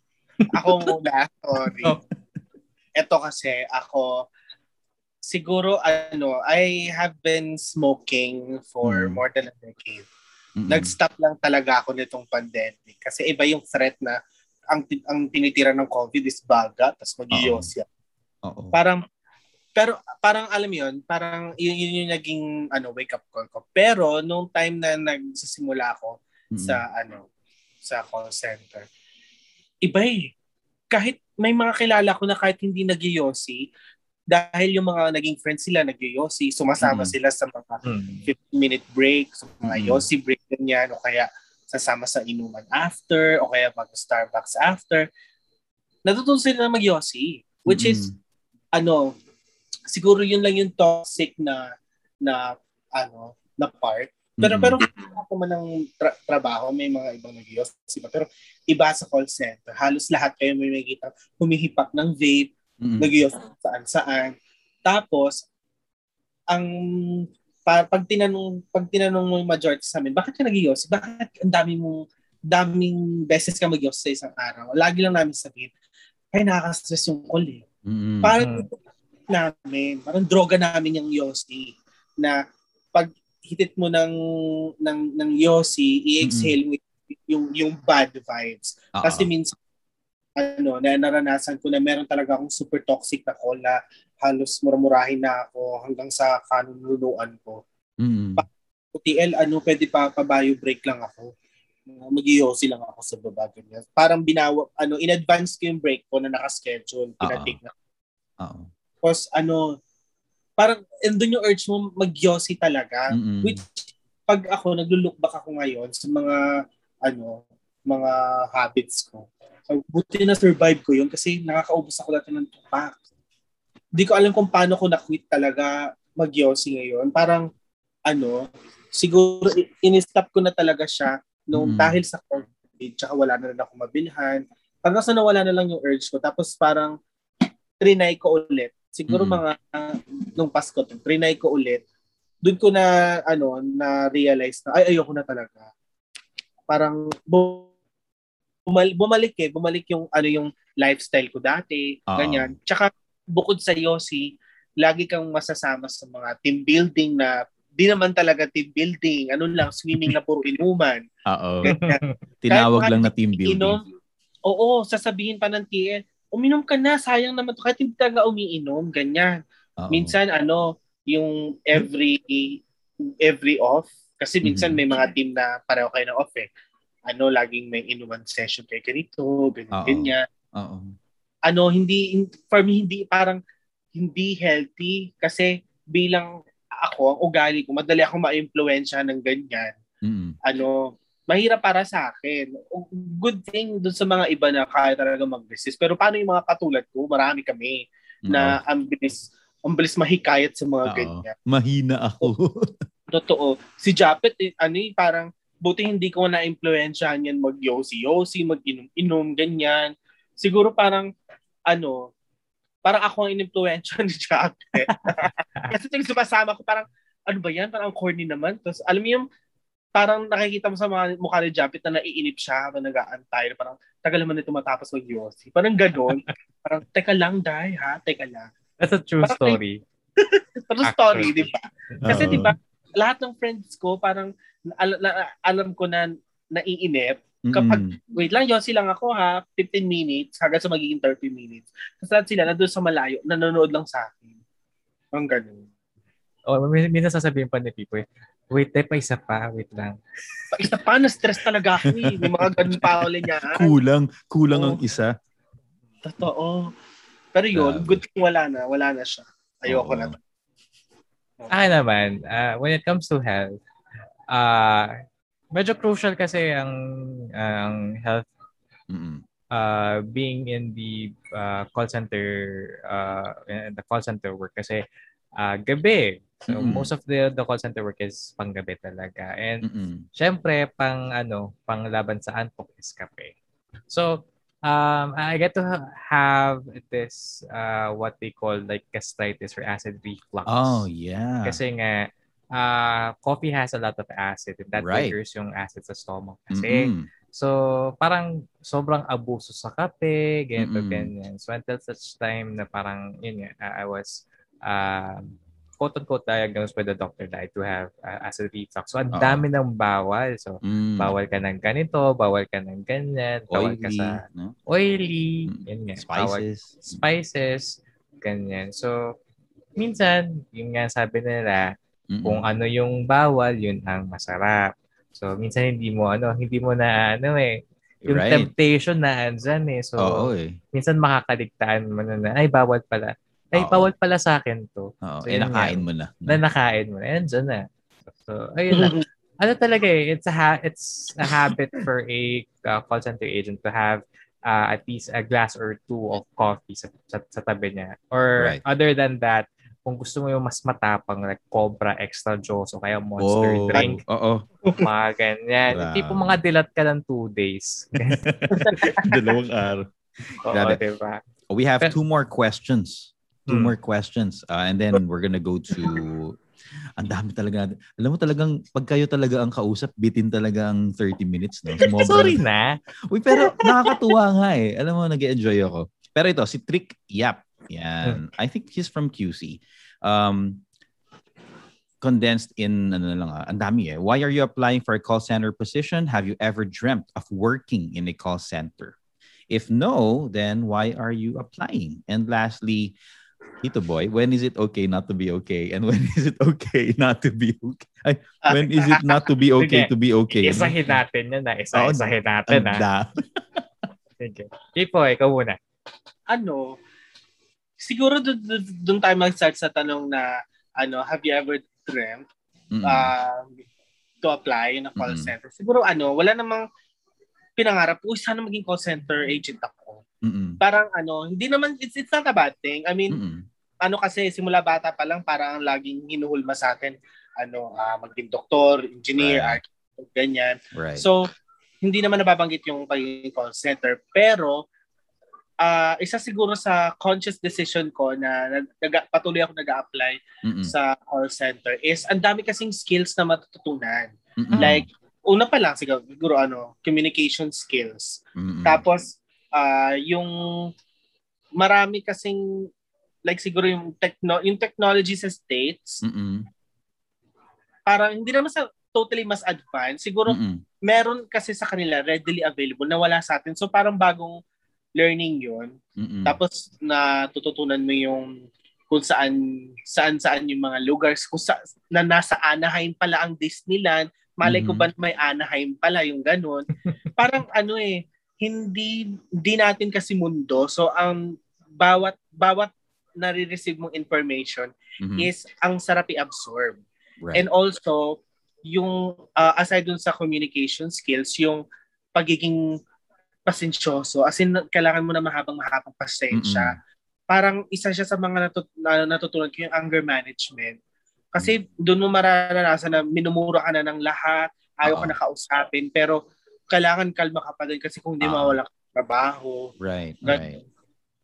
ako muna. Sorry. Oh. Ito kasi ako, siguro ano, I have been smoking for Mm. more than a decade. Mm-mm. Nag-stop lang talaga ako nitong pandemic kasi iba yung threat na ang ang tinitira ng COVID is baga tapos mag-iosya. Oo. Parang pero parang alam mo yun, parang yun, yun yung naging ano wake up call ko. Pero nung time na nagsisimula ako Mm-mm. sa ano sa call center. Iba eh. Kahit may mga kilala ko na kahit hindi nag dahil yung mga naging friends sila nag sumasama Mm. sila sa mga Mm. 15 minute break, sa mga Mm. Yossi break ganyan, o kaya sasama sa inuman after, o kaya mag Starbucks after. Natutunan sila na mag which is, Mm-mm. ano, siguro yun lang yung toxic na, na, ano, na part. Pero, Mm-mm. pero ako man ng tra- trabaho, may mga ibang nag pa. Pero iba sa call center, halos lahat kayo may makikita humihipak ng vape, Mm-mm. nag saan saan. Tapos, ang pa, pag tinanong pag tinanong mo yung majority sa amin, bakit ka nag Bakit ang dami mong daming beses ka mag sa isang araw? Lagi lang namin sabihin, ay nakaka-stress yung call eh. Mm-mm. Parang namin, parang droga namin yung Yossi na pag hitit mo ng ng ng Yossi, i-exhale mo yung yung bad vibes. Oo. Kasi minsan ano, na naranasan ko na meron talaga akong super toxic na call na halos muramurahin na ako hanggang sa kanunuluan ko. Mm-mm. TL, ano, pwede pa pa-bio break lang ako. mag lang ako sa baba. Ganyan. Parang binawa, ano, in advance ko yung break ko na nakaschedule. Pinatik na. Oo. Tapos, ano, parang, andun yung urge mo mag talaga. Mm-mm. Which, pag ako, naglo-look back ako ngayon sa mga, ano, mga habits ko. Buti na survive ko yun kasi nakakaubos ako dati ng tupak. Hindi ko alam kung paano ko na-quit talaga mag ngayon. Parang, ano, siguro in-stop ko na talaga siya nung Mm. dahil sa COVID, tsaka wala na rin ako mabilhan. Hanggang sa nawala na lang yung urge ko. Tapos parang, trinay ko ulit. Siguro Mm. mga, nung Pasko, to, trinay ko ulit. Doon ko na, ano, na-realize na, ay, ayoko na talaga. Parang, bu- bumalik eh. Bumalik yung, ano, yung lifestyle ko dati. Oo. Ganyan. Tsaka, bukod sa Yossi, lagi kang masasama sa mga team building na di naman talaga team building. Ano lang, swimming na puro inuman. Oo. Tinawag lang na team building. Inom, oo, sasabihin pa ng TL, uminom ka na, sayang naman to. Kahit hindi talaga umiinom, ganyan. Oo. Minsan, ano, yung every every off, kasi minsan Mhm. may mga team na pareho kayo na off eh. Ano, laging may inuman session kay ganito, ganyan, ganyan. Oo. Ano, hindi, hin- for me, hindi, parang, hindi healthy kasi bilang ako, ang ugali ko, madali ako ma-influensya ng ganyan. Mm-mm. Ano, mahirap para sa akin. Good thing dun sa mga iba na kaya talaga mag-resist. Pero paano yung mga katulad ko? Marami kami na ang bilis, ang bilis mahikayat sa mga Oo. ganyan. Mahina ako. Totoo. Si Japet, eh, ano eh, parang buti hindi ko na-influensyahan yan mag-yosi-yosi, mag-inom-inom, ganyan. Siguro parang, ano, parang ako ang in-influensya ni Japet. Kasi tuwing sumasama ko, parang, ano ba yan? Parang ang corny naman. Tapos, alam mo yung, parang nakikita mo sa mga mukha ni Japet na naiinip siya habang nag-aantay. Parang, tagal naman nito matapos mag-yosi. Parang ganon. parang, teka lang, Day, ha? Teka lang. That's a true Parang- story. Pero story, di ba? Kasi di ba, lahat ng friends ko parang al- na- alam ko na naiinip. kapag- Mm-mm. Wait lang, Yossi lang ako ha. 15 minutes hanggang sa magiging 30 minutes. Tapos lahat sila nandun sa malayo, nanonood lang sa akin. Ang ganun. Oh, min- minsan sasabihin pa ni Pipoy, wait, tayo pa isa pa, wait lang. Pa- Isa pa, na-stress talaga ako eh. May mga ganun pa ulit niya. kulang, kulang ang Oo. isa. Totoo. Pero yun, good thing wala na. Wala na siya. Ayoko Oo. na. Akin naman, uh, when it comes to health, uh, medyo crucial kasi ang ang health Mm-mm. uh, being in the uh, call center uh, in the call center work kasi uh, gabi. So Mm-mm. most of the the call center work is panggabi talaga. And Mm-mm. syempre pang ano, pang laban sa antok is kape. So um I get to ha- have this uh what they call like gastritis or acid reflux. Oh, yeah. Kasi nga uh coffee has a lot of acid and that Right. triggers yung acid sa stomach kasi. Mm-mm. So, parang sobrang abuso sa kape, ganito, Mm-mm. ganyan. So, until such time na parang, yun nga, uh, I was, um, quote-unquote diagnosed by the doctor that I do have uh, acid reflux. So, ang dami ng bawal. So, Mm. bawal ka ng ganito, bawal ka ng ganyan, bawal ka Oily, sa no? oily, Mm. yun nga, bawal Spices. spices, ganyan. So, minsan, yung nga sabi nila, Kung ano yung bawal, yun ang masarap. So, minsan hindi mo, ano, hindi mo na, ano eh, yung Right. temptation na andyan eh. So, Oo eh. minsan makakaligtaan mo na, ay, bawal pala. Ay, Oo. bawal pala sa akin to. Oo, So, eh, nakain mo na. Na nakain mo na. Andyan na. So, ayun na. ano talaga eh, it's a, ha- it's a habit for a uh, call center agent to have uh, at least a glass or two of coffee sa, sa, sa tabi niya. Or Right. other than that, kung gusto mo yung mas matapang like Cobra Extra Juice o kaya Monster Oh, Drink, Oo. mga ganyan. Grabe. Tipo mga dilat ka ng two days. Dalawang araw. Oo, diba? We have two more questions. Two Hmm. more questions. Uh, and then we're gonna go to... Ang dami talaga. Alam mo talagang, pag kayo talaga ang kausap, bitin talaga ang 30 minutes. No? Sumobra. Sorry na. Uy, pero nakakatuwa nga eh. Alam mo, nag enjoy ako. Pero ito, si Trick Yap. Yan. I think he's from QC. Um, condensed in, ano lang ah, ang dami eh. Why are you applying for a call center position? Have you ever dreamt of working in a call center? If no, then why are you applying? And lastly, Tito Boy, when is it okay not to be okay? And when is it okay not to be okay? Ay, when is it not to be okay to be okay? Isahin natin yun na. Isa, Oo, isahin Ang natin na. da- Sige. Ipo, ikaw muna. ano, siguro doon doon tayo mag-start sa tanong na, ano, have you ever dreamt Mm-mm. uh, to apply in a call Mm-mm. center? Siguro ano, wala namang pinangarap, uy, sana maging call center agent ako. Mm-mm. Parang ano, hindi naman, it's, it's not a bad thing. I mean, Mm-mm. ano kasi, simula bata pa lang, parang ang laging hinuhulma sa atin, ano, ah, maging doktor, engineer, Right. architect, ganyan. Right. So, hindi naman nababanggit yung pagiging call center. Pero, ah isa siguro sa conscious decision ko na nag, patuloy ako nag-apply Mm-mm. sa call center is ang dami kasing skills na matututunan. Mm-mm. Like, una pa lang siguro, siguro ano, communication skills. Mm-mm. Tapos, ah yung marami kasing like siguro yung techno yung technology sa states Mm-mm. parang hindi naman sa totally mas advanced siguro Mm-mm. meron kasi sa kanila readily available na wala sa atin. So parang bagong learning yun. Mm-mm. Tapos natututunan mo yung kung saan saan saan yung mga lugar kung sa, na nasa Anaheim pala ang Disneyland malay ko Mhm. ba may Anaheim pala yung ganun parang ano eh hindi hindi natin kasi mundo so ang bawat bawat nare-receive mong information Mhm. is ang sarap i-absorb Right. and also yung uh, aside dun sa communication skills yung pagiging pasensyoso as in kailangan mo na mahabang mahabang pasensya parang isa siya sa mga natut- na, natutunan ko yung anger management. Kasi doon mo mararanasan na minumura ka na ng lahat, ayaw ka Oo. na kausapin, pero kailangan kalma ka pa din kasi kung di Oo. mawala ka trabaho. Right, Gan- right.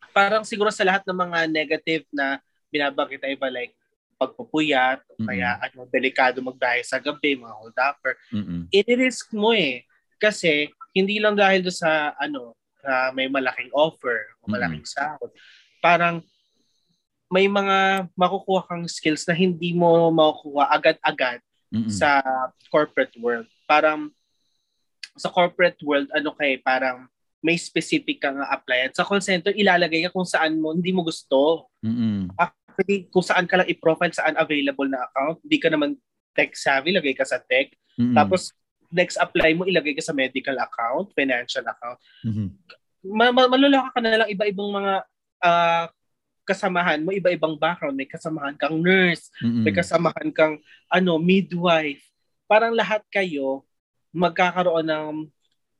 Parang siguro sa lahat ng mga negative na binabanggit ay iba like pagpupuyat, Mm-mm. kaya ano, delikado magbiyahe sa gabi, mga hold upper. Mm-mm. I-risk mo eh. Kasi hindi lang dahil do sa ano, na may malaking offer o malaking sahod. Parang may mga makukuha kang skills na hindi mo makukuha agad-agad Mm-mm. sa corporate world. Parang sa corporate world, ano kay parang may specific kang applyan. Sa call center, ilalagay ka kung saan mo hindi mo gusto. Mm-mm. Actually, kung saan ka lang i-profile, saan available na account. Hindi ka naman tech savvy, lagay ka sa tech. Mm-mm. Tapos, next apply mo, ilagay ka sa medical account, financial account. Mhm. Ma- ma- maluloko ka na lang iba-ibang mga ah, kasamahan mo, iba-ibang background. May kasamahan kang nurse, Mm-mm. may kasamahan kang ano, midwife. Parang lahat kayo magkakaroon ng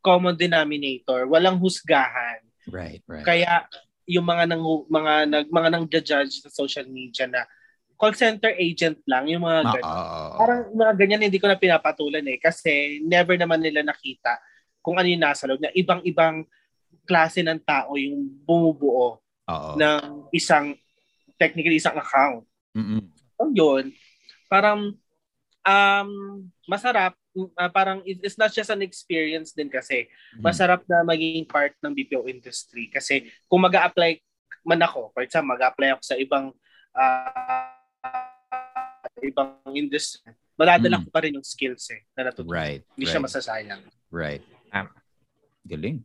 common denominator, walang husgahan. Right, right. Kaya yung mga nang mga nag mga nang judge sa social media na call center agent lang, yung mga Ah, ganun. ah, ah. Parang mga ganyan hindi ko na pinapatulan eh kasi never naman nila nakita kung ano yung nasa loob na ibang-ibang klase ng tao yung bumubuo Oo. ng isang technically isang account. Mm-mm. So yun, parang um masarap uh, parang it- it's not just an experience din kasi Mhm. masarap na maging part ng BPO industry kasi kung mag apply man ako, for example, mag apply ako sa ibang ah, ibang industry, madadala Mm. ko pa rin yung skills eh na natutunan. Right, Hindi siya right. masasayang. Right. Tama. Galing.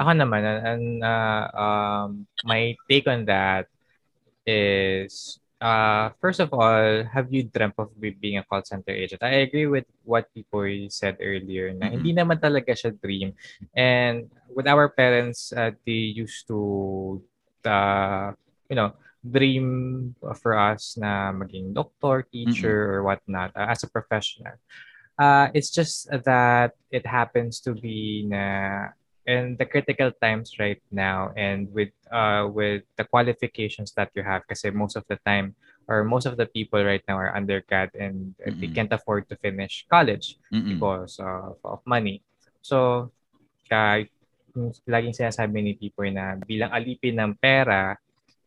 Ako naman, and uh, um, my take on that is, uh, first of all, have you dreamt of be- being a call center agent? I agree with what people said earlier na Mhm. hindi naman talaga siya dream. And with our parents, uh, they used to, uh, you know, dream for us na maging doctor, teacher, or whatnot uh, as a professional. Uh, it's just that it happens to be na in the critical times right now and with uh with the qualifications that you have kasi most of the time or most of the people right now are undergrad and uh, they can't afford to finish college Mm-mm. because of, of money. So, kaya yung laging sinasabi ni people na bilang alipin ng pera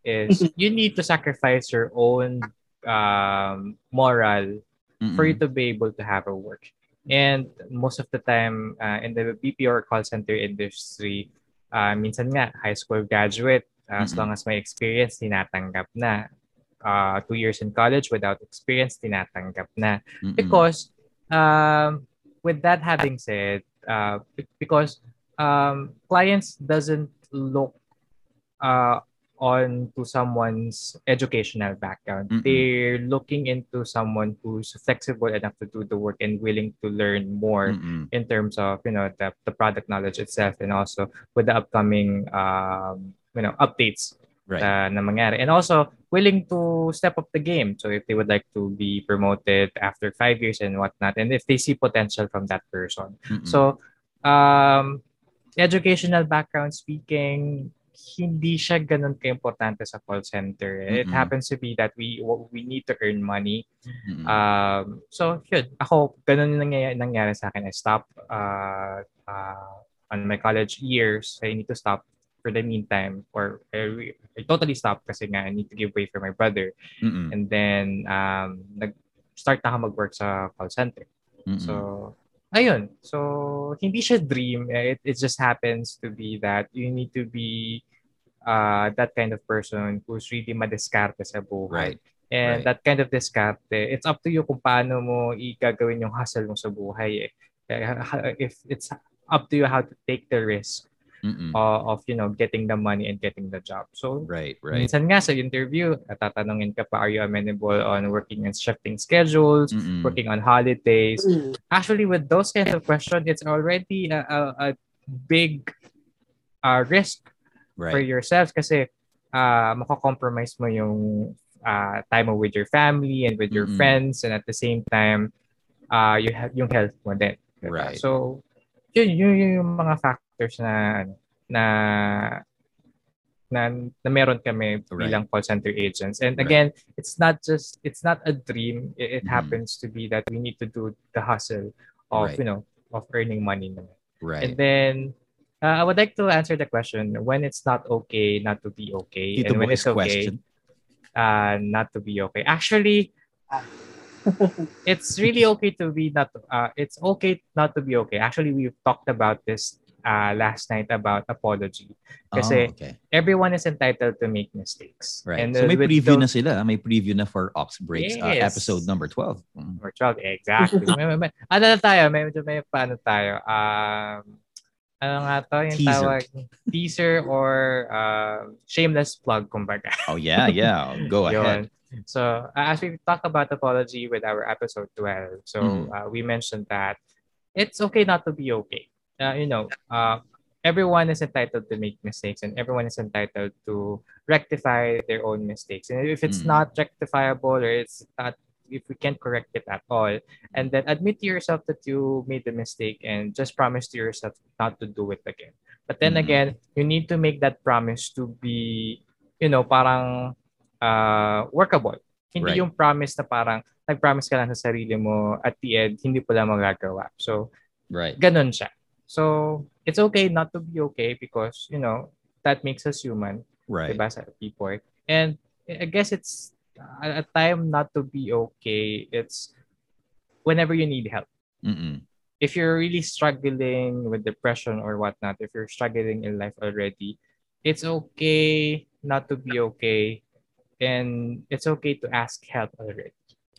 is you need to sacrifice your own um, moral Mm-mm. for you to be able to have a work. And most of the time uh, in the BPO call center industry, uh, minsan nga high school graduate, uh, as long as may experience, tinatanggap na. Uh, two years in college without experience, tinatanggap na. Mm-mm. Because um, with that having said, uh, because um, clients doesn't look uh, on to someone's educational background. Mm-mm. They're looking into someone who's flexible enough to do the work and willing to learn more Mm-mm. in terms of you know the, the product knowledge itself and also with the upcoming um, you know updates Right. uh, na mangyari. And also, willing to step up the game. So if they would like to be promoted after five years and whatnot, and if they see potential from that person. Mm-mm. So, um, educational background speaking, hindi siya ganun ka-importante sa call center. It Mm-mm. happens to be that we we need to earn money. Mm-mm. Um, so, yun. Ako, ganun yung nangyayari, nangyari sa akin. I stopped uh, uh, on my college years. I need to stop for the meantime or I, I totally stopped kasi nga I need to give way for my brother. Mm-mm. And then, um, nag-start na ako mag-work sa call center. Mm-mm. So, ayun. So, hindi siya dream. It, it just happens to be that you need to be uh, that kind of person who's really madiskarte sa buhay. Right. And Right. that kind of diskarte, it's up to you kung paano mo igagawin yung hustle mo sa buhay eh. Eh, If it's up to you how to take the risk Mm-mm. uh, of you know getting the money and getting the job. So Right, right. minsan nga sa interview, tatanungin ka pa, are you amenable on working in shifting schedules, Mm-mm. working on holidays? Mm. Actually, with those kinds of questions, it's already a, a, a big uh, risk for Right. yourself kasi uh, makakompromise mo yung uh, time mo with your family and with your Mm-mm. friends and at the same time, uh, you have yung health mo din. diba? Right. So, yun, yun, yun yung mga factors na ano, na na, na meron kami Right. bilang call center agents. And Right. again, it's not just it's not a dream. It, it Mhm. happens to be that we need to do the hustle of Right. you know of earning money. naman. Right. And then uh, I would like to answer the question when it's not okay not to be okay Tito and when it's okay question. uh, not to be okay. Actually, it's really okay to be not uh, it's okay not to be okay. Actually, we've talked about this uh, last night about apology. Kasi oh, okay. everyone is entitled to make mistakes. Right. And so uh, may with preview na sila. May preview na for Ops Breaks uh, Yes. episode number 12. Mm. Or 12, exactly. may, may, may, ano na tayo? May, may paano tayo? Um, ano nga to? Yung Teaser. tawag? Teaser or uh, shameless plug, kumbaga. Oh yeah, yeah. Go ahead. So, uh, as we talked about apology with our episode 12, so Mhm. uh, we mentioned that it's okay not to be okay. Uh, you know, uh, everyone is entitled to make mistakes and everyone is entitled to rectify their own mistakes. And if it's Mhm. not rectifiable or it's not, if we can't correct it at all, and then admit to yourself that you made the mistake and just promise to yourself not to do it again. But then Mhm. again, you need to make that promise to be, you know, parang uh, workable. Hindi Right. yung promise na parang nag-promise ka lang sa sarili mo at the end, hindi pala magagawa. So, Right. ganun siya. So, it's okay not to be okay because, you know, that makes us human, Right. diba, sa people. And I guess it's a time not to be okay. It's whenever you need help. Mm-mm. If you're really struggling with depression or whatnot, if you're struggling in life already, it's okay not to be okay. And it's okay to ask help already.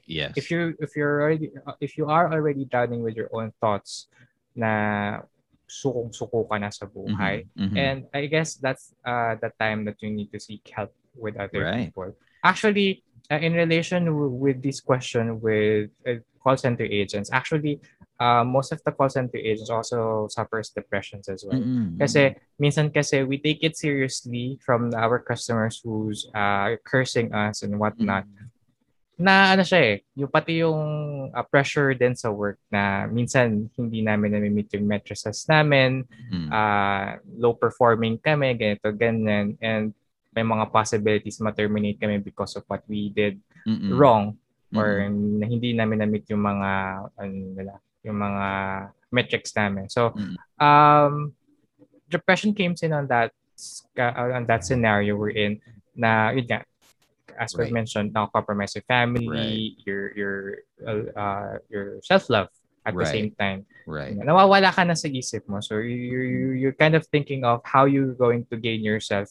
Yes. if you if you're already if you are already drowning with your own thoughts na sukong-suko ka na sa buhay Mhm, mhm. and i guess that's uh the time that you need to seek help with other Right. people actually uh, in relation w- with this question with uh, call center agents actually uh, most of the call center agents also suffers depressions as well Mm-mm, kasi minsan kasi we take it seriously from our customers who's uh, cursing us and whatnot mm-mm. Na ano siya eh, yung pati yung uh, pressure din sa work na minsan hindi namin na-meet yung matrices namin, Mm. uh, low performing kami, ganito, ganyan, and may mga possibilities ma-terminate kami because of what we did Mm-mm. wrong or Mm-mm. na hindi namin na-meet yung mga ano nila, yung mga metrics namin. So, Mm. um, depression came in on that uh, on that scenario we're in na yun nga as we Right. mentioned now compromise your family Right. your your uh, uh, your self-love at the Right. same time Right. nawawala ka na sa isip mo so you, you you're kind of thinking of how you're going to gain yourself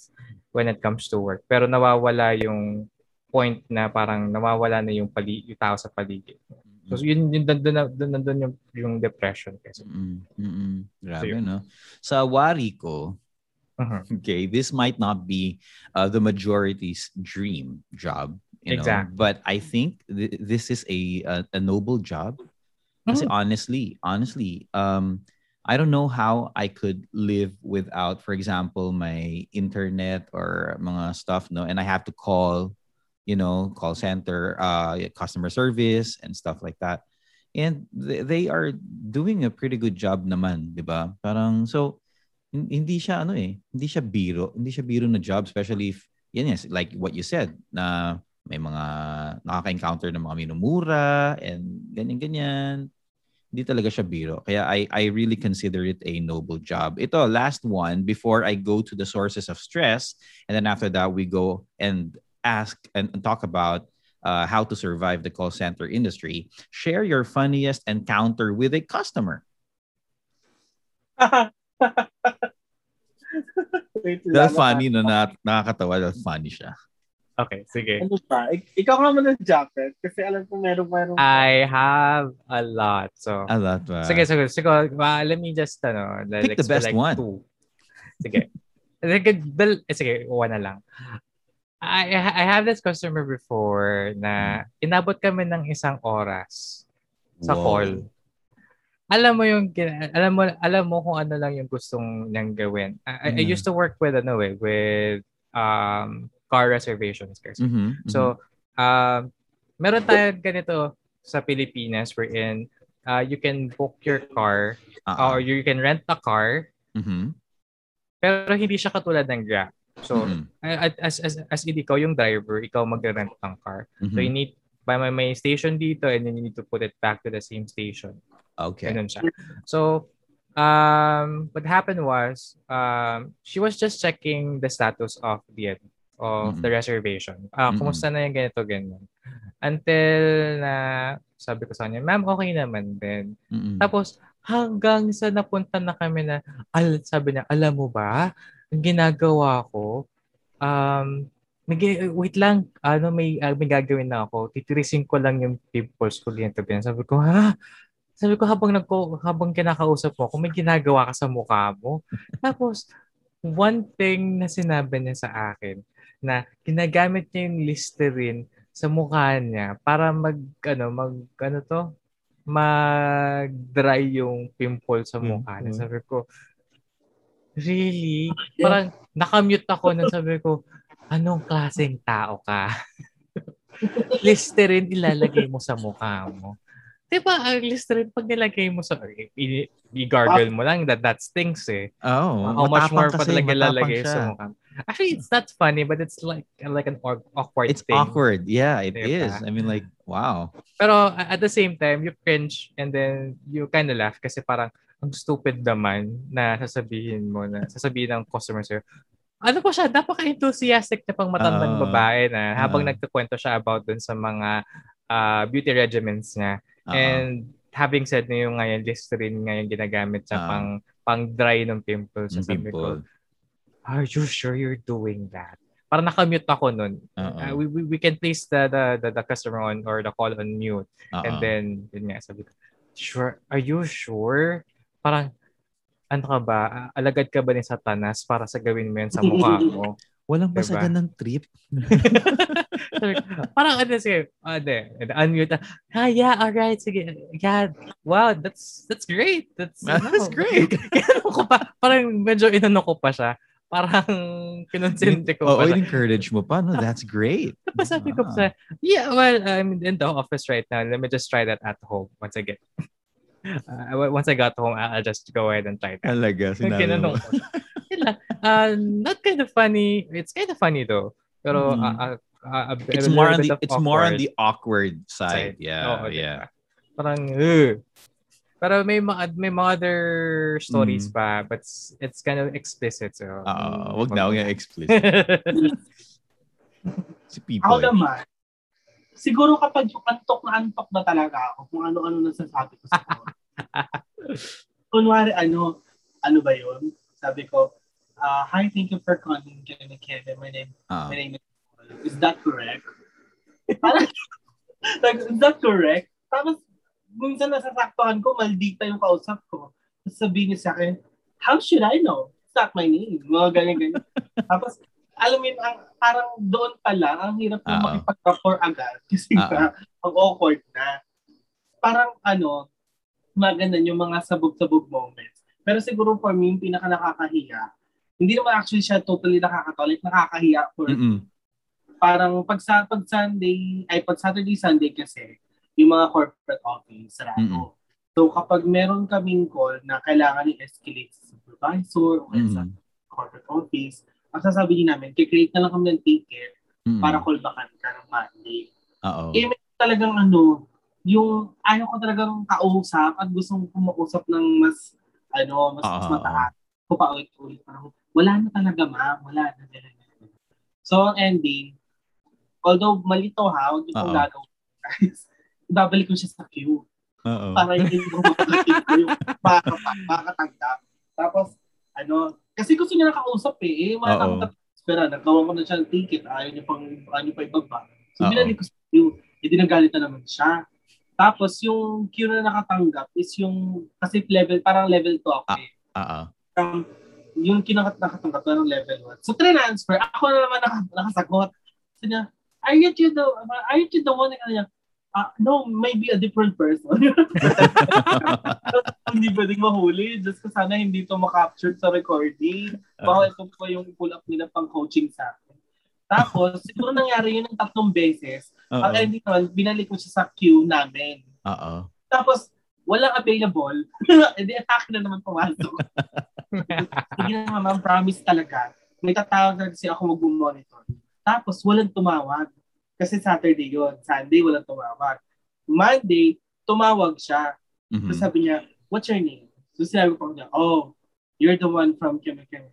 when it comes to work pero nawawala yung point na parang nawawala na yung pali yung tao sa paligid so yun yun doon doon doon yung yung depression kasi Mm-mm. Mm-mm. Grabe, yun. no? Sa wari ko, Mhm. okay, this might not be uh, the majority's dream job, you know, Exactly. but I think th- this is a, a a noble job. Mhm. honestly, honestly, um, I don't know how I could live without, for example, my internet or mga stuff, no, and I have to call, you know, call center, uh, customer service and stuff like that. And th- they are doing a pretty good job naman, di ba? Parang, so, hindi siya, ano eh, hindi siya biro, hindi siya biro na job, especially if, yan yes, like what you said, na may mga nakaka-encounter ng mga minumura and ganyan-ganyan. Hindi talaga siya biro. Kaya I, I really consider it a noble job. Ito, last one, before I go to the sources of stress, and then after that, we go and ask and, and talk about uh, how to survive the call center industry. Share your funniest encounter with a customer. Wait lang. funny, no, na, nakakatawa, dahil funny siya. okay sige Ano pa? Ik- ikaw nga muna, Japet. Kasi alam ko meron meron. I have a lot. So, A lot ba? sige, sige, sige. Uh, let me just, ano, Pick the best like one. Two. sige. Sige, dal- eh, sige, one na lang. I, I have this customer before na inabot kami ng isang oras sa Wow. call. Alam mo yung alam mo alam mo kung ano lang yung gustong niyang gawin. I, I- I Mm. used to work with ano eh with um car reservations kasi. Mhm, mhm. So, um meron tayo ganito sa Pilipinas wherein uh, you can book your car Ah, or you can rent a car mhm, pero hindi siya katulad ng Grab. So, mhm, a- as as as hindi ikaw yung driver, ikaw magre-rent ng car. So mhm. you need by may, may station dito and then you need to put it back to the same station. Okay. Ganun siya. So um what happened was um she was just checking the status of the of the reservation. Ah, Mhm. kumusta na yung ganito ganyan. Until na sabi ko sa kanya, ma'am, okay naman din. Mhm. Tapos hanggang sa napunta na kami na, al, sabi niya, alam mo ba, ang ginagawa ko, um, nag- wait lang, ano, may, ah, may gagawin na ako. Titirisin ko lang yung pimples ko ganyan. Sabi ko, ha? Sabi ko, habang, nagko, habang kinakausap mo ako, may ginagawa ka sa mukha mo. Tapos, one thing na sinabi niya sa akin, na ginagamit niya yung Listerine sa mukha niya para mag, ano, mag, ano to, mag-dry yung pimple sa mukha niya. Pimple. Sabi ko, really? Parang nakamute ako nung sabi ko, anong klaseng tao ka? Listerine ilalagay mo sa mukha mo. Diba, ang Listerine, pag nilagay mo sa, i- i-gargle mo lang, that, that stinks eh. Oh, How much more pa kasi, talaga matapang ilalagay siya. sa mukha. Actually, it's not funny, but it's like like an awk- awkward It's thing. awkward. Yeah, it Diba? is. I mean, like, wow. Pero at the same time, you cringe and then you kind of laugh kasi parang ang stupid naman na sasabihin mo na sasabihin ng customer sa'yo, ano pa siya, napaka-enthusiastic na pang matandang Oo. babae na habang Oo. nagkukwento siya about dun sa mga ah, beauty regimens niya. Uh-uh. And having said na yung ngayon, Listerine ngayon ginagamit sa Oo. pang pang dry ng pimples. Yung Sabi ko, pimple. are you sure you're doing that? Parang nakamute ako nun. Oo. Uh, we, we, we can place the, the, the, the customer on or the call on mute. Oo. And then, yun nga, sabi ko, sure, are you sure? Parang, ano ka ba, ah, alagad ka ba ni Satanas para sa gawin mo yan sa mukha mo? Walang Diba? basagan ng trip. Ko, parang ano, sige, ano, unmute. Ah, yeah, alright, sige. Yeah, wow, that's that's great. That's, That's ano, great. Inano ko pa, parang medyo inano ko pa siya. Parang kinonsente ko Oo, siya. encourage mo pa. No, that's great. Tapos sabi ko Ah. sa, yeah, well, I'm in the office right now. Let me just try that at home once I get. Uh, once I got home, I'll just go ahead and try that. Talaga, sinabi mo. Kinanong ko siya. Uh, not kind of funny. It's kind of funny though. Pero Mhm. uh, uh, uh, a, It's a more on the of it's more on awkward the awkward side. side. Yeah, Oo, yeah. diba? Parang, ugh. Pero may mga may mga other stories Mm. pa but it's, it's kind of explicit so. Oo, wag na, wag na explicit. Si Ako people. naman, siguro kapag yung antok na antok na talaga ako, kung ano-ano nasasabi ko sa phone. Kunwari, ano, ano ba yun? Sabi ko, uh, hi, thank you for calling Kevin Kevin. My name, Ah. my name is. Is that correct? Like, is that correct? Tapos, minsan nasasaktuhan ko, maldita yung kausap ko. Tapos sabihin niya sa akin, how should I know? It's not my name. Mga ganyan-ganyan. Tapos, alam mo yun, ang, parang doon pa lang, ang hirap na Oo. makipag-rapport agad. Kasi Oo. nga, ang awkward na. Parang ano, maganda yung mga sabog-sabog moments. Pero siguro for me, yung pinaka nakakahiya, hindi naman actually siya totally nakakatawa. Like, nakakahiya for Mm-mm. parang pag, sa, pag Sunday, ay pag Saturday, Sunday kasi, yung mga corporate office, sarado. Mm-mm. So kapag meron kaming call na kailangan i-escalate sa supervisor o kaya sa corporate office, ang sasabihin namin, kikreate na lang kami ng ticket Mm-mm. para callbackan ka ng Monday. Oo. Eh, may talagang ano, yung ayaw ko talagang kausap at gustong kumausap ng mas, ano, mas, mas Oo. mataas. Ko pa ulit-ulit. Parang, wala na talaga, ma'am. Wala na. ganyan. So, ang ending, although malito ha, huwag niyo pong gagawin, guys. Ibabalik ko siya sa queue Oo. para hindi ko makakatip ko yung makakata- makakatanggap. Tapos, ano, kasi gusto niya nakausap eh. Eh, Oo. matatanggap. Pero nagawa ko na siya ng ticket. Ayaw niya pang, ayaw niya pa ibaba. So, binalik ko sa queue. Eh, dinagalit na naman siya. Tapos, yung queue na nakatanggap is yung, kasi level, parang level 2 ako Ah. eh. Oo. Parang, yung kinakat nakatanggap na ng level 1. So, transfer. Ako na naman naka, nakasagot. Sabi niya, aren't you the, aren't you the one na niya, uh, no, maybe a different person. hindi pwedeng mahuli. Just ko sana hindi to makapture sa recording. Baka ito po yung pull up nila pang coaching sa akin. Tapos, siguro nangyari yun ng tatlong beses. Oo. Ang ending naman, binalik ko siya sa queue namin. Oo. Tapos, walang available. Hindi, akin na naman pumasok. Sige na ma'am, promise talaga. May tatawag na kasi ako mag-monitor. Tapos, walang tumawag. Kasi Saturday yon Sunday, walang tumawag. Monday, tumawag siya. Mhm. So sabi niya, what's your name? So sinabi ko niya, oh, you're the one from Kemikemi.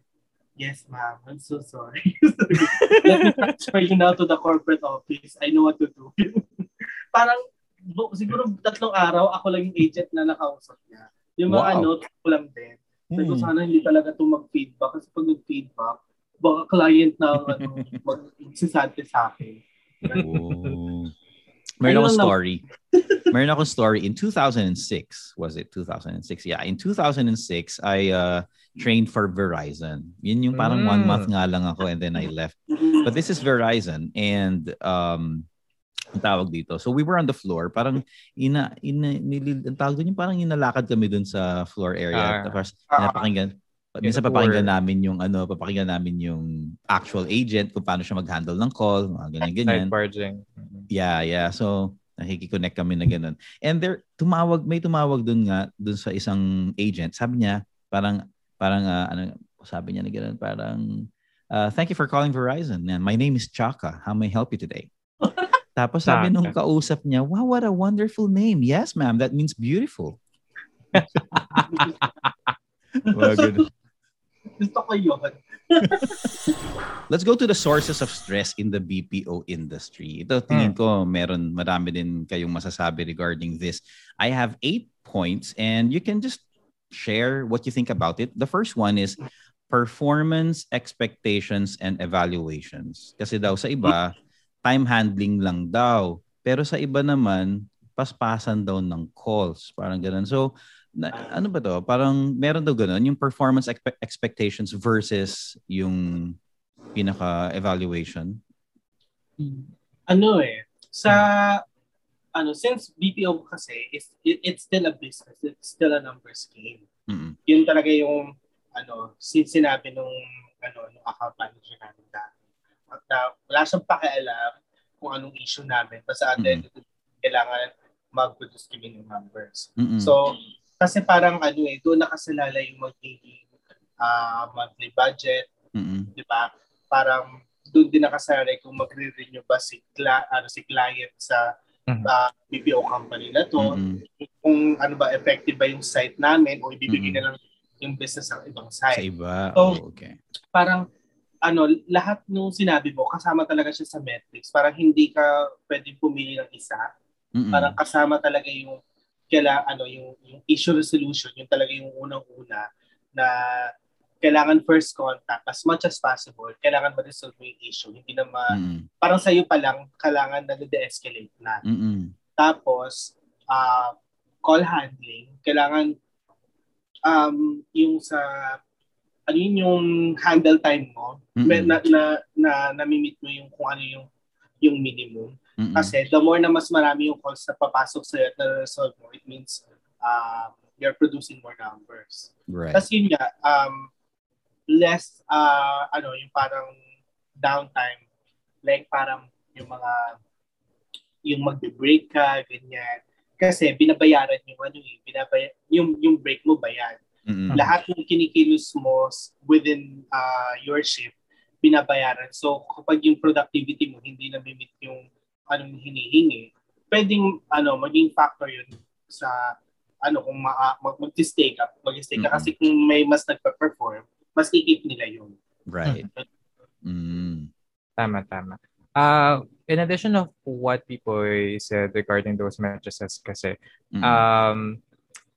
Yes, ma'am. I'm so sorry. Let me transfer you now to the corporate office. I know what to do. Parang, siguro tatlong araw, ako lang yung agent na nakausap niya. Yung mga Wow. notes ko lang din. Sabi ko, Hmm. sana hindi talaga ito mag-feedback. Kasi pag nag-feedback, baka client na ano, mag-sisante sa akin. Oh. Meron akong story. Meron akong story. In 2006, was it 2006? Yeah, in 2006, I uh, trained for Verizon. Yun yung parang one Mm. month nga lang ako and then I left. But this is Verizon and um, ang tawag dito. So we were on the floor. Parang ina, ina nilil, ang tawag doon yung parang inalakad kami dun sa floor area. Ah. Tapos Ah. pinapakinggan Minsan tour. papakinggan namin yung ano, papakinggan namin yung actual agent kung paano siya mag-handle ng call, mga ganyan ganyan. Barging. Yeah, yeah. So, nakikiconnect kami na ganun. And there, tumawag, may tumawag dun nga, dun sa isang agent. Sabi niya, parang, parang, ah, ano, sabi niya na ganun, parang, uh, thank you for calling Verizon. And my name is Chaka. How may I help you today? Tapos sabi nung kausap niya, wow, what a wonderful name. Yes, ma'am. That means beautiful. Mga ganun. Gusto ko yun. Let's go to the sources of stress in the BPO industry. Ito, tingin ko, meron marami din kayong masasabi regarding this. I have eight points and you can just share what you think about it. The first one is performance expectations and evaluations. Kasi daw sa iba, time handling lang daw. Pero sa iba naman, paspasan daw ng calls. Parang ganun. So, na, ano ba to? Parang meron daw ganun, yung performance expe- expectations versus yung pinaka-evaluation. ano eh, sa, ano, since BPO kasi, is, it, it's still a business. It's still a numbers game. Mm-mm. Yun talaga yung, ano, sin sinabi nung, ano, nung account manager namin dati. At uh, wala siyang pakialam kung anong issue namin. Basta at the end of the day, kailangan mag-produce kami ng numbers. Mm-mm. So, kasi parang ano eh, doon nakasalala yung magiging ah, monthly budget, Mm-mm. di ba? Parang doon din nakasalala kung magre-renew ba si, cla- ano, si client sa Mhm. ah, BPO company na to, Mm-mm. kung ano ba, effective ba yung site namin o ibibigay Mhm. na lang yung business ng ibang Sa site. iba. So, oh, okay. Parang ano, lahat nung sinabi mo, kasama talaga siya sa metrics. Parang hindi ka pwedeng pumili ng isa. Mm-mm. Parang kasama talaga yung kaila ano yung, yung issue resolution, yung talaga yung unang-una na kailangan first contact as much as possible. Kailangan ma-resolve mo yung issue. Hindi na ma, Mm-mm. parang sa'yo pa lang, kailangan na de-escalate na. Mm-mm. Tapos, ah, call handling, kailangan um, yung sa ano yun yung handle time mo Mm-mm. may- na, na, na namimit mo yung kung ano yung yung minimum. Mm-mm. Kasi the more na mas marami yung calls na papasok sa'yo at na-resolve mo, it means um, you're producing more numbers. Right. Tapos yun nga, um, less, uh, ano, yung parang downtime. Like parang yung mga, yung magbe-break ka, ganyan. Kasi binabayaran yung ano eh, binabay, yung, yung break mo bayad. Mm-mm. Lahat ng kinikilos mo within uh, your shift, binabayaran. So kapag yung productivity mo hindi na meet yung anong hinihingi, pwedeng ano maging factor yun sa ano kung ma- mag- mag-stay ka, mag-stay ka Mm-mm. kasi kung may mas nagpa-perform, mas i-keep nila yun. Right. Mm. Tama, tama. Uh, in addition of what people said regarding those matrices kasi, Mm-mm. um,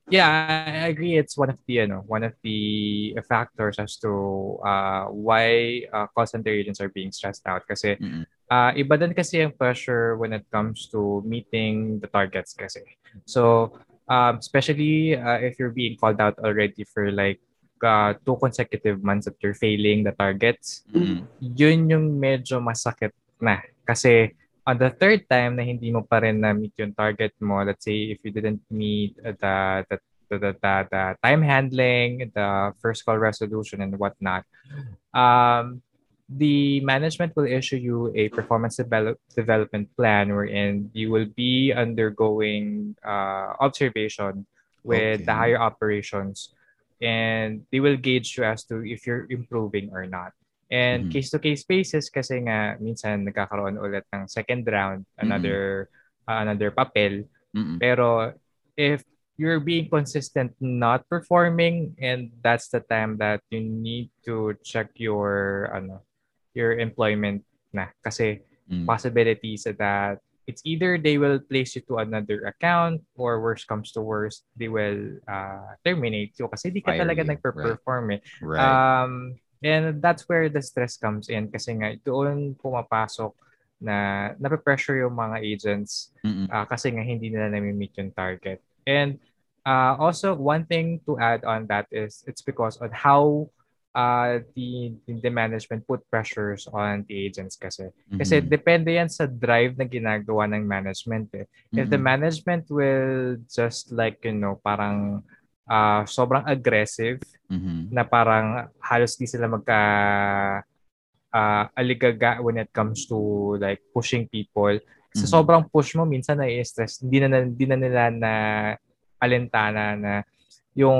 yeah, I agree it's one of the, ano, one of the factors as to uh, why uh, call center agents are being stressed out kasi uh, iba din kasi ang pressure when it comes to meeting the targets kasi. So, um, especially uh, if you're being called out already for like uh, two consecutive months that you're failing the targets, Mm-mm. yun yung medyo masakit na. Kasi on the third time na hindi mo pa rin na-meet yung target mo, let's say if you didn't meet the, the, the, the, the, the time handling, the first call resolution and whatnot, um, the management will issue you a performance develop, development plan wherein you will be undergoing uh, observation with the higher operations and they will gauge you as to if you're improving or not. And Mhm. case-to-case basis kasi nga minsan nagkakaroon ulit ng second round, another uh, another papel. Mm-mm. Pero if you're being consistent not performing and that's the time that you need to check your ano your employment na kasi Mm. possibilities that it's either they will place you to another account or worst comes to worst they will uh, terminate you kasi di ka Fire talaga you, nagpe-perform eh. Right. Um, and that's where the stress comes in kasi nga doon pumapasok na nape-pressure yung mga agents uh, kasi nga hindi nila nami-meet yung target. And uh, also one thing to add on that is it's because on how uh, the the management put pressures on the agents kasi. Kasi Mhm. depende yan sa drive na ginagawa ng management eh. If the management will just like, you know, parang uh, sobrang aggressive Mhm. na parang halos di sila magka uh, aligaga when it comes to like pushing people. Sa Mhm. sobrang push mo, minsan na-stress. Hindi na, hindi na nila na alintana na yung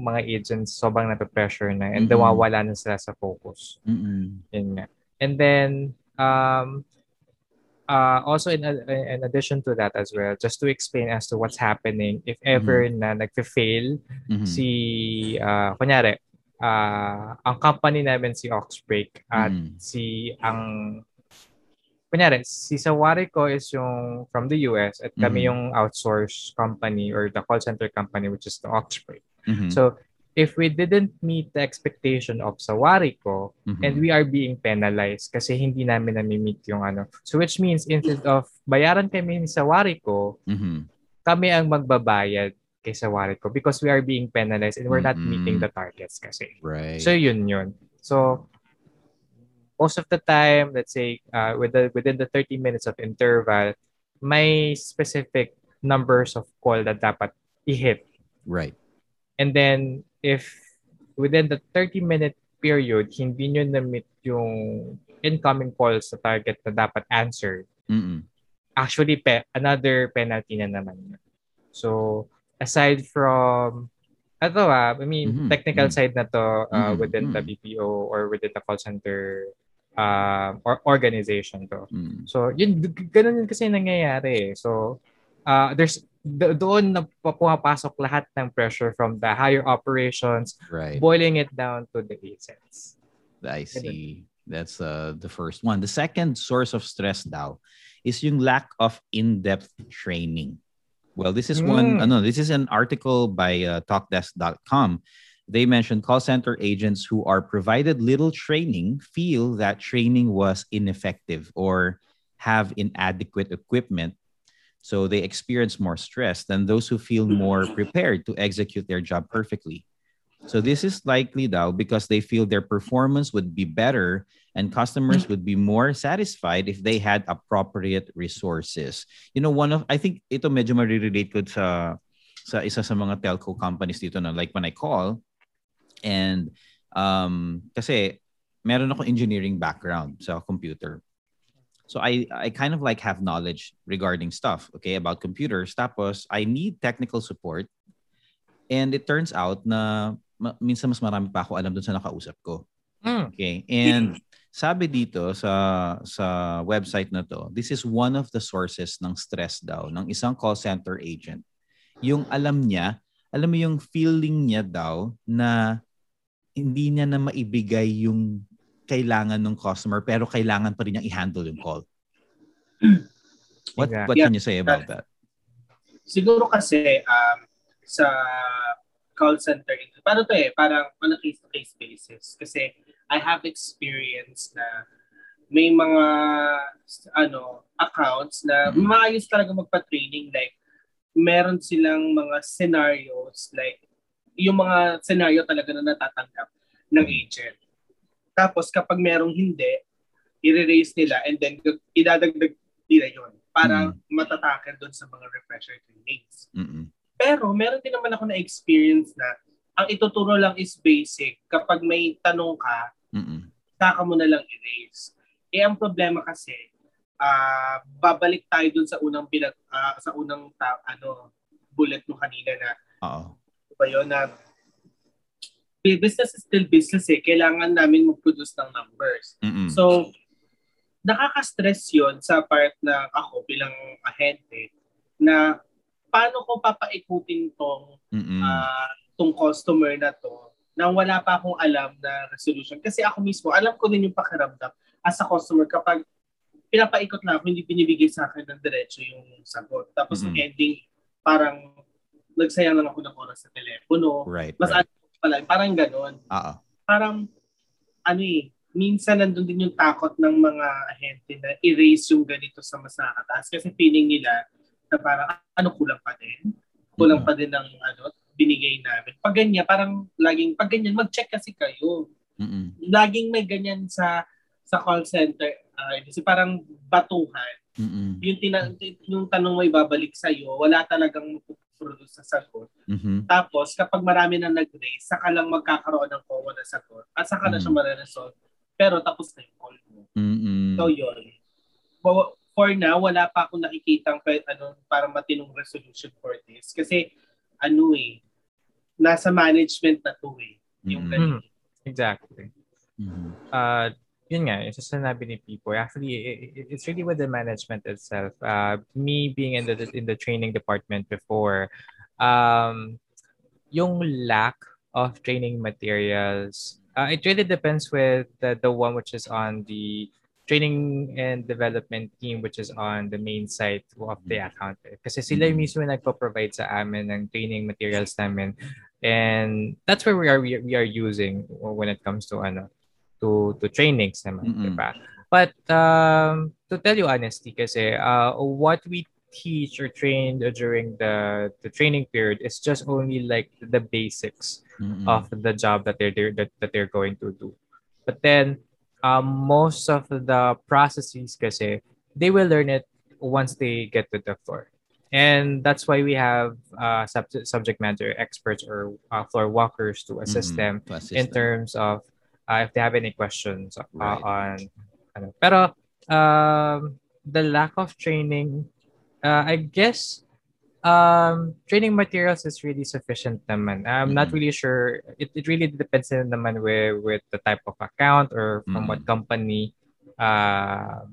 mga agents sobrang nape-pressure na and Mhm. nawawala na sila sa focus. Yun nga. And then, um, uh, also in, in addition to that as well, just to explain as to what's happening, if ever na nagfe-fail Mhm. si, uh, kunyari, uh, ang company namin si Oxbreak at Mhm. si ang kunyari, si Sawariko is yung from the US at kami Mhm. yung outsource company or the call center company which is the Oxbreak. Mhm. So, if we didn't meet the expectation of Sawariko Mhm. and we are being penalized kasi hindi namin na-meet yung ano. So, which means instead of bayaran kami ni Sawariko, Mhm. kami ang magbabayad kay Sawariko because we are being penalized and we're not Mhm. meeting the targets kasi. Right. So yun yun. So most of the time, let's say uh, with the, within the 30 minutes of interval, may specific numbers of call that dapat i-hit. right. And then if within the 30 minute period, hindi nyo na-meet yung incoming calls sa target na dapat answered, Mm-mm. actually pe another penalty na naman. So aside from ito ah, I mean Mhm, technical mhm. side na to uh, Mhm, within the mhm. BPO or within the call center uh, or organization to. Mm. So yun ganun yun kasi nangyayari eh. So uh, there's do- doon na pa- pumapasok lahat ng pressure from the higher operations Right. boiling it down to the agents. I see. That's uh, the first one. The second source of stress daw is yung lack of in-depth training. Well, this is one, Mm. ano, this is an article by uh, talkdesk.com. They mentioned call center agents who are provided little training feel that training was ineffective or have inadequate equipment. So they experience more stress than those who feel more prepared to execute their job perfectly. So this is likely though because they feel their performance would be better and customers would be more satisfied if they had appropriate resources. You know, one of I think ito medyo ma-relate ko sa sa isa sa mga telco companies dito na like when I call and um kasi meron ako engineering background sa computer. So I I kind of like have knowledge regarding stuff, okay, about computers. Tapos I need technical support. And it turns out na ma- minsan mas marami pa ako alam dun sa nakausap ko. Mm. Okay. And sabi dito sa sa website na to, this is one of the sources ng stress daw ng isang call center agent. Yung alam niya, alam mo yung feeling niya daw na hindi niya na maibigay yung kailangan ng customer pero kailangan pa rin niyang i-handle yung call. What Exactly. what can you say about that? Siguro kasi um, sa call center, paano to eh, parang on a case-to-case basis. Kasi I have experience na may mga ano accounts na Mhm. maayos talaga magpa-training like meron silang mga scenarios like yung mga scenario talaga na natatanggap ng agent. Tapos kapag merong hindi, i-raise nila and then idadagdag nila yon para Mm. matatakel doon sa mga refresher trainings. Mm-mm. Pero meron din naman ako na experience na ang ituturo lang is basic. Kapag may tanong ka, Mm-mm. saka mo na lang i-raise. Eh ang problema kasi, ah babalik tayo dun sa unang pinag ah, sa unang ta- ano bullet mo kanina na Oo. ano ba yun na business is still business eh. Kailangan namin mag-produce ng numbers. Mm-mm. So, nakaka-stress yon sa part na ako bilang ahente na paano ko papaikutin tong ah, tong customer na to nang wala pa akong alam na resolution. Kasi ako mismo, alam ko din yung pakiramdam as a customer kapag pinapaikot na ako, hindi binibigay sa akin ng diretso yung sagot. Tapos Mhm. ang ending, parang nagsayang lang ako ng oras sa telepono. right. Mas right. Pala, parang ganon. Oo. Parang, ano eh, minsan nandun din yung takot ng mga ahente na erase yung ganito sa mas nakakataas. Kasi feeling nila na parang, "Ah, ano kulang pa din? Kulang Mhm. pa din ng ano, binigay namin. Pag ganyan, parang laging, pag ganyan, mag-check kasi kayo. Mm-mm. Laging may ganyan sa sa call center. Uh, kasi parang batuhan. Mm-mm. Yung, tina- yung tanong mo ibabalik sa'yo, wala talagang produce sa sagot. Mhm. Tapos, kapag marami na nag-raise, saka lang magkakaroon ng COA na sagot. At saka na siya Mm. mariresolve. Pero tapos na yung call mo. Mm-mm. So, yun. For, for now, wala pa akong nakikitang ano, para matinong resolution for this. Kasi, ano eh, nasa management na to eh. Yung Mm-mm. ganun. Exactly. Mhm. uh, yun nga, yung sinabi ni Pipo, actually, i- i- it's really with the management itself. Uh, me being in the in the training department before, um, yung lack of training materials, uh, it really depends with the, the one which is on the training and development team which is on the main site of the account. Kasi sila yung Mhm. mismo yung nagpo-provide sa amin ng training materials namin. And that's where we are we are, we are using when it comes to ano to to trainings naman, Mm-mm. di ba? But um, to tell you honestly kasi uh, what we teach or train during the the training period is just only like the basics Mm-mm. of the job that they're, they're that, that they're going to do. But then um, most of the processes kasi they will learn it once they get to the floor. And that's why we have uh, sub- subject matter experts or uh, floor walkers to assist Mhm. them To assist in them. terms of uh, if they have any questions uh, Right. on ano. Pero um, the lack of training, uh, I guess um, training materials is really sufficient naman. I'm not Mhm. really sure. It, it really depends din naman with, with the type of account or from what Mhm. company uh,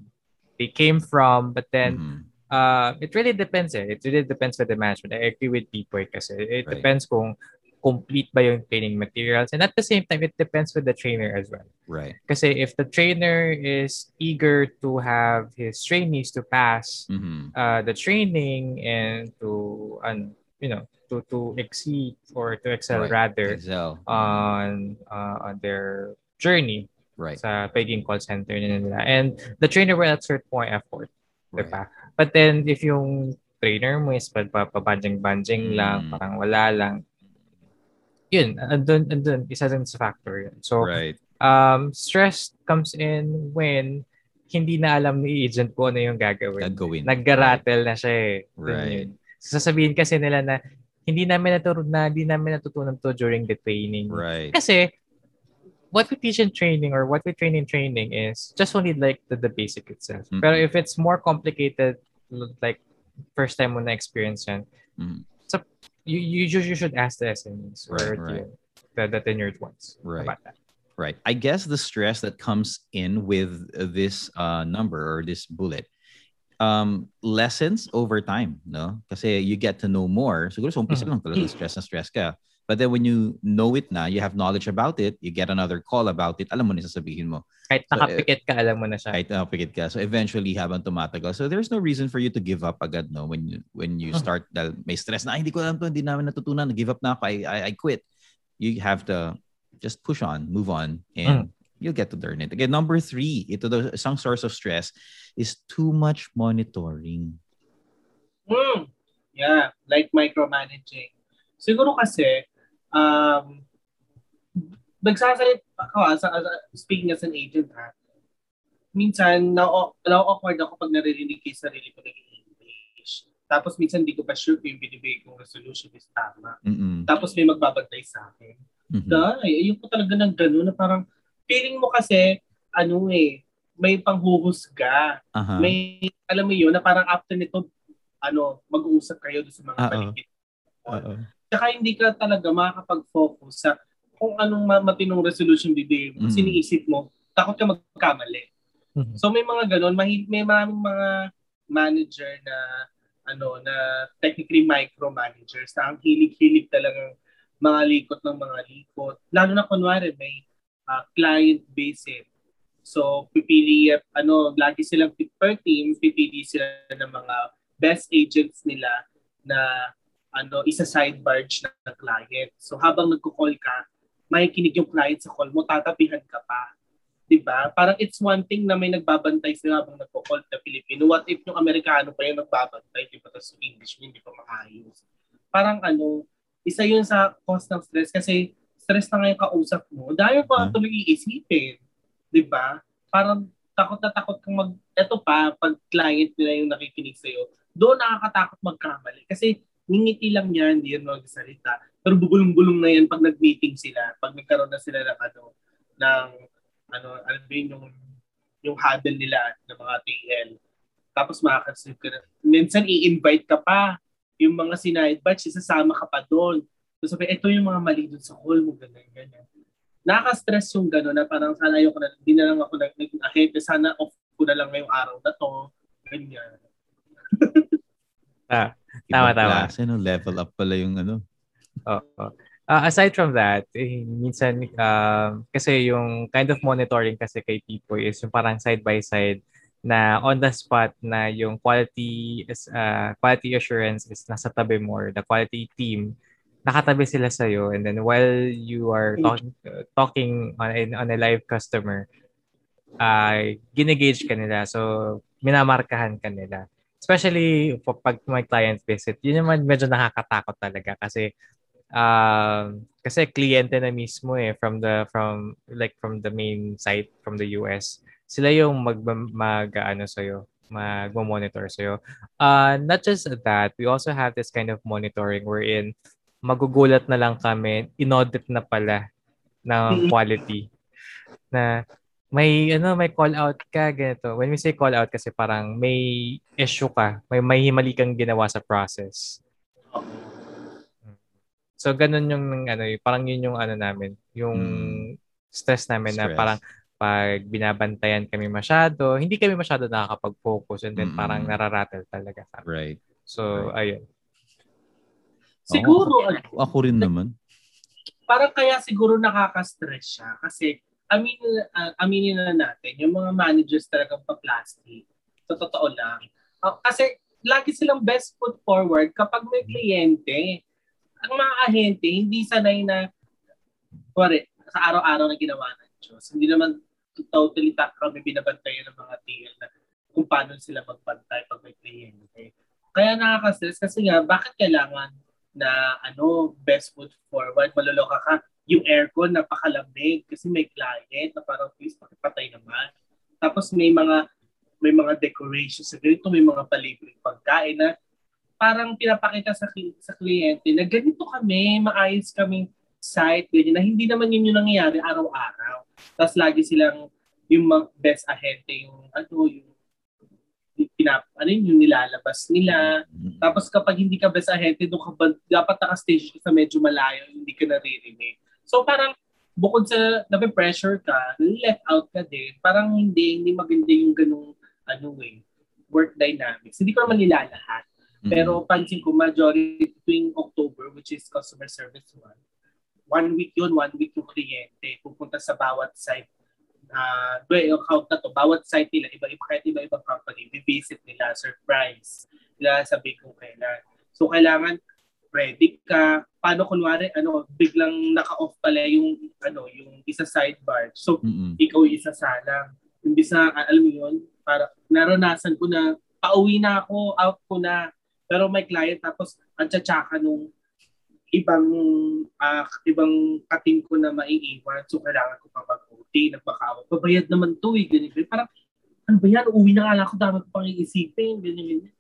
they came from. But then Mhm. uh, it really depends eh. It really depends with the management. I agree with people kasi it Right. depends kung complete ba yung training materials. And at the same time, it depends with the trainer as well. Right. Kasi if the trainer is eager to have his trainees to pass Mhm. uh, the training and to, um, you know, to, to exceed or to excel Right. rather Excel. on uh, on their journey Right. sa pagiging call center nila. And the trainer will exert more effort. Right. Diba? But then, if yung trainer mo is pabanjing-banjing lang, Mm. parang wala lang, yun, andun, andun, isa din sa factor yun. So, Right. um, stress comes in when hindi na alam ni agent ko ano yung gagawin. Gagawin. Nagga-rattle na siya eh. Right. yun. So, sasabihin kasi nila na hindi namin naturo na hindi namin natutunan to during the training. Right. Kasi what we teach in training or what we train in training is just only like the, the basic itself. Mhm. Pero if it's more complicated, like first time mo na experience yan, Mhm. so you, you, just you should ask the SMEs or Right, right. the, the tenured ones Right. about that. Right. I guess the stress that comes in with this uh, number or this bullet um, lessens over time, no? Kasi you get to know more. Siguro sa umpisa lang talaga stress na stress ka. But then when you know it na, you have knowledge about it, you get another call about it, alam mo na yung sasabihin mo. Kahit So, nakapikit ka, alam mo na siya. Kahit napikit ka. So eventually habang tumatagal. So there's no reason for you to give up agad, no? When you, when you start, dahil may stress na, "Ay, hindi ko alam to, hindi namin natutunan, give up na ako, I, I, I quit. You have to just push on, move on, and you'll get to learn it. Again, number three, ito daw, isang source of stress is too much monitoring. Hmm. Yeah, like micromanaging. Siguro kasi, um, nagsasalit ako, as, as, speaking as an agent ha, minsan, na-awkward ako pag naririnig kay sarili ko naging English. Tapos minsan hindi ko pa sure kung yung binibigay kong resolution is tama. Mm-mm. Tapos may magbabantay sa akin. Mhm. Dahil, ayun ko talaga ng gano'n na parang feeling mo kasi, ano eh, may panghuhusga. Aha. May, alam mo yun, na parang after nito, ano, mag-uusap kayo doon sa mga Oo. paligid. Oo. Tsaka hindi ka talaga makakapag-focus sa kung anong ma- matinong resolution bibigay mo. Kasi Mm. iniisip mo, takot ka magkamali. Mhm. So may mga ganun, may, may maraming mga manager na ano na technically micromanagers na ang hilig-hilig talagang mga likot ng mga likot. Lalo na kunwari may ah, client base eh. So pipili eh, ano lagi silang per team pipili sila ng mga best agents nila na ano isa side barge ng client. So habang nagko-call ka, makikinig yung client sa call mo, tatapihan ka pa. 'di ba? Parang it's one thing na may nagbabantay sila habang nagko-call na Pilipino. What if yung Amerikano pa yung nagbabantay, di ba? Tapos yung English mo hindi pa maayos. Parang ano, isa yun sa cause ng stress kasi stress na nga yung kausap mo. Dahil pa Huh? tuloy iisipin. Di ba? Parang takot na takot kang mag... Eto pa, pag client nila yung nakikinig sa'yo, doon nakakatakot magkamali. Kasi ngingiti lang yan, hindi yan magsalita. Pero bubulong-bulong na yan pag nag-meeting sila, pag nagkaroon na sila ng ano, ng ano, alam mo yun, yung, yung huddle nila ng mga TL. Tapos makakasunod ka na. Minsan i-invite ka pa. Yung mga sinide batch, isasama ka pa doon. So sabi, ito yung mga mali doon sa call mo, ganyan, ganyan. Nakaka-stress yung gano'n na parang sana ayoko na, hindi na lang ako nag naging ahente, sana off ko na lang ngayong araw na to. Ganyan. Ah, Ibang Tama, tama. klase, no? Level up pala yung ano. Oo. Ah, aside from that, eh, minsan um, kasi yung kind of monitoring kasi kay Pipoy is yung parang side by side na on the spot na yung quality is uh, quality assurance is nasa tabi mo or the quality team nakatabi sila sa iyo and then while you are talking talking on a, on a live customer uh, ginegauge ka nila. So minamarkahan ka nila. Especially pag may client visit yun naman medyo nakakatakot talaga kasi um kasi kliyente na mismo eh from the from like from the main site from the US sila yung mag mag ano sa magmo-monitor sa uh not just that we also have this kind of monitoring wherein magugulat na lang kami inaudit na pala ng quality. Na may ano may call out ka ganito. When we say call out kasi parang may issue ka may may himali kang ginawa sa process So ganun yung ano, eh, parang yun yung ano namin, yung Mm. stress namin na Stress. parang pag binabantayan kami masyado, hindi kami masyado nakakapag-focus and then Mm-mm. parang nararattle talaga kami. Right. So ayun. Siguro, Ako, ako rin naman. parang kaya siguro nakaka-stress siya kasi aminin, uh, aminin na natin, yung mga managers talagang pa-plastic. Sa totoo lang. Ah, kasi lagi silang best foot forward kapag may kliyente. Ang mga ahente, hindi sanay na, sorry, sa araw-araw na ginawa ng Diyos. Hindi naman totally tak kami binabantayan ng mga TL na kung paano sila magbantay pag may kliyente. Kaya nakaka-stress kasi nga, bakit kailangan na ano, best foot forward, maloloka ka, yung aircon napakalamig kasi may client na parang please pakipatay naman. Tapos may mga may mga decorations sa ganito, may mga palibreng pagkain na parang pinapakita sa sa kliyente na ganito kami, maayos kaming site, ganyan, na hindi naman yun yung nangyayari araw-araw. Tapos lagi silang yung best ahente, yung ano, yung pinap, ano yun, yung nilalabas nila, Mm. tapos kapag hindi ka best ahente, doon ka ba, dapat naka-stage ka sa medyo malayo, hindi ka naririnig. So parang bukod sa nape-pressure ka, left out ka din, parang hindi, hindi maganda yung ganung ano eh, work dynamics. Hindi ko naman nilalahat. Mm. Pero pansin ko, majority tuwing October, which is customer service one, one week yun, one week yung kliyente, pupunta sa bawat site. Uh, yung account na to, bawat site nila, iba-iba, kahit iba-ibang company, visit nila, surprise, nila sabi kung kailan. So, kailangan ready ka. Paano kunwari, ano, biglang naka-off pala yung, ano, yung isa sidebar. So, Mm-mm. ikaw isa sana. Imbis na, alam mo yun, para naranasan ko na, pauwi na ako, out ko na. Pero may client, tapos ang tsatsaka nung ibang ah, ibang kating ko na maiiwan. So, kailangan ko pa mag-OT, nagpakawa. Pabayad naman to eh, ganyan. ganyan. Parang, ano ba yan? Uwi na nga ako, dami ko pang iisipin, ganyan, ganyan.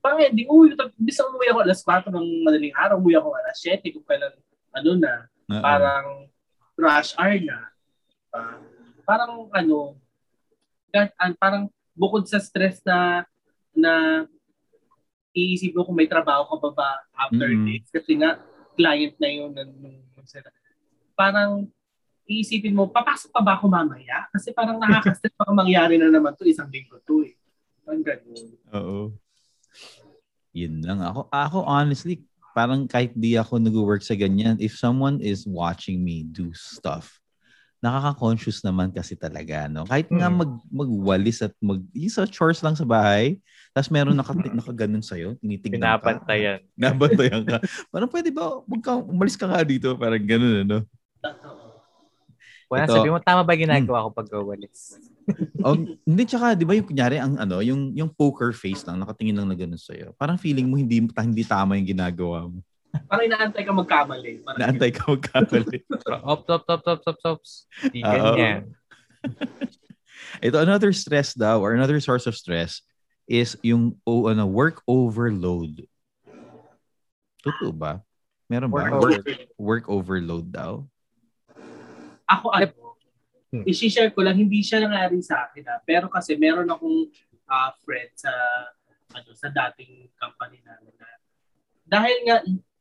Parang hindi, uwi, bis ang umuwi ako alas 4 ng madaling araw, umuwi ako alas 7 kung kailan, ano na, Oo. parang rush hour na. Ah, parang ano, an- parang bukod sa stress na na iisip mo kung may trabaho ka ba ba after Mm. this kasi nga client na yun ng ng- sila. parang iisipin mo papasok pa ba ako mamaya kasi parang nakaka-stress baka mangyari na naman to isang linggo to eh ang ganun Oo. Yun lang. Ako, ako honestly, parang kahit di ako nag-work sa ganyan, if someone is watching me do stuff, nakaka-conscious naman kasi talaga, no? Kahit nga Mm. mag, magwalis at mag, yung sa chores lang sa bahay, tapos meron naka, nakaganon sa'yo, tinitignan ka. Pinapantayan. Nabantayan ka. Parang pwede ba, wag ka, umalis ka nga dito, parang ganun, ano? Wala, Ito- sabi mo, tama ba ginagawa ko pag walis? Oh, hindi, tsaka, di ba yung kunyari, ang ano, yung, yung poker face lang, nakatingin lang na ganun sa'yo. Parang feeling mo hindi, hindi tama yung ginagawa mo. Parang inaantay ka magkamali parang Naantay ka magkamali. Op, top, top, top, top, top. Di ganyan. Ito, another stress daw, or another source of stress, is yung oh, ano, work overload. Totoo ba? Meron ba? Work Work, over- work overload daw? Ako ano, Hmm. i-share ko lang, hindi siya nangyari sa akin ha. Pero kasi meron akong ah, friend sa ano sa dating company namin na dahil nga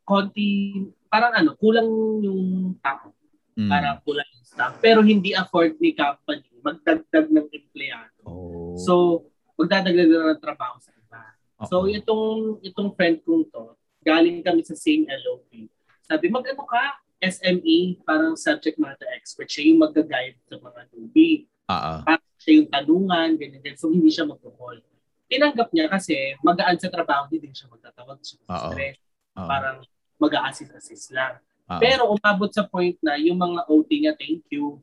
konti parang ano, kulang yung tao, Mm. parang kulang yung staff, pero hindi afford ni company magdagdag ng empleyado. Oh. So, magdadagdag na ng trabaho sa iba. So, Oo. itong itong friend kong to, galing kami sa same LOB. Sabi, mag-ano ka? SME, parang subject matter expert. Siya yung mag-guide sa mga newbie. Ah, ah. Parang siya yung tanungan, ganyan, ganyan. So, hindi siya mag-call. Tinanggap niya kasi magaan sa trabaho, hindi din siya magtatawag. Siya Oo. stress. Oo. Parang mag-a-assist-assist lang. Ah. Pero umabot sa point na yung mga OT niya, thank you.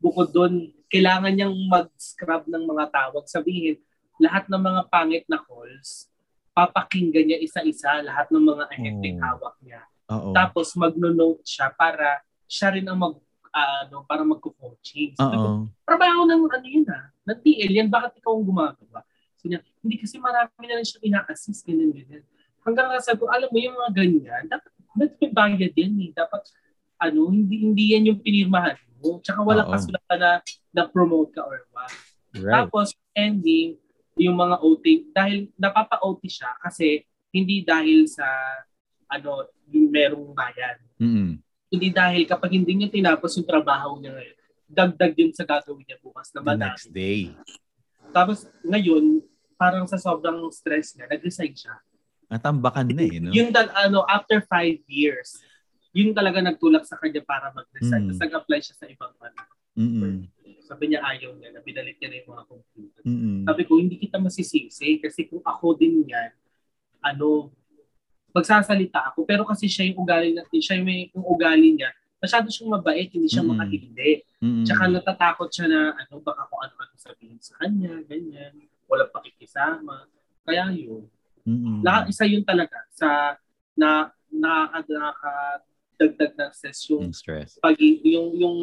Bukod doon, kailangan niyang mag-scrub ng mga tawag. Sabihin, lahat ng mga pangit na calls, papakinggan niya isa-isa lahat ng mga ahenteng Oh. hawak niya. Oo. Tapos magno-note siya para siya rin ang mag ah, ano, para magko-coaching. Oo. trabaho ng ano yun ah, ng TL yan, bakit ikaw ang gumagawa? So niya, hindi kasi marami na rin siya ina-assist, ganyan, ganyan. Hanggang ko, alam mo yung mga ganyan, dapat, dapat may bayad yan eh. Dapat, ano, hindi, hindi yan yung pinirmahan mo. Tsaka walang kasulatan na, na-promote ka or what. Right. Tapos, ending, yung mga OT, dahil napapa-OT siya kasi hindi dahil sa, ano, yung merong bayan. Mm-mm. Hindi dahil kapag hindi niya tinapos yung trabaho niya ngayon, dagdag yun sa gagawin niya bukas na The madami. next day. Tapos ngayon, parang sa sobrang stress niya, nag-resign siya. Natambakan na eh, no? Yun dal, ano, after five years, yun talaga nagtulak sa kanya para mag-resign. Mm. Tapos nag-apply siya sa ibang ano. Mm-mm. Sabi niya ayaw niya, na binalit niya na yung mga computer. Mm-mm. Sabi ko, hindi kita masisisi kasi kung ako din yan, ano, magsasalita ako. Pero kasi siya yung ugali na, siya yung, may, yung ugali niya, masyado siyang mabait, hindi siya makahindi. Mm-mm. Tsaka natatakot siya na, ano, baka kung ano-ano sabihin sa kanya, ganyan. Walang pakikisama. Kaya yun. Mm-mm. Lahat, isa yun talaga sa na na nakadagdag ng stress yung Yung stress. pag yung yung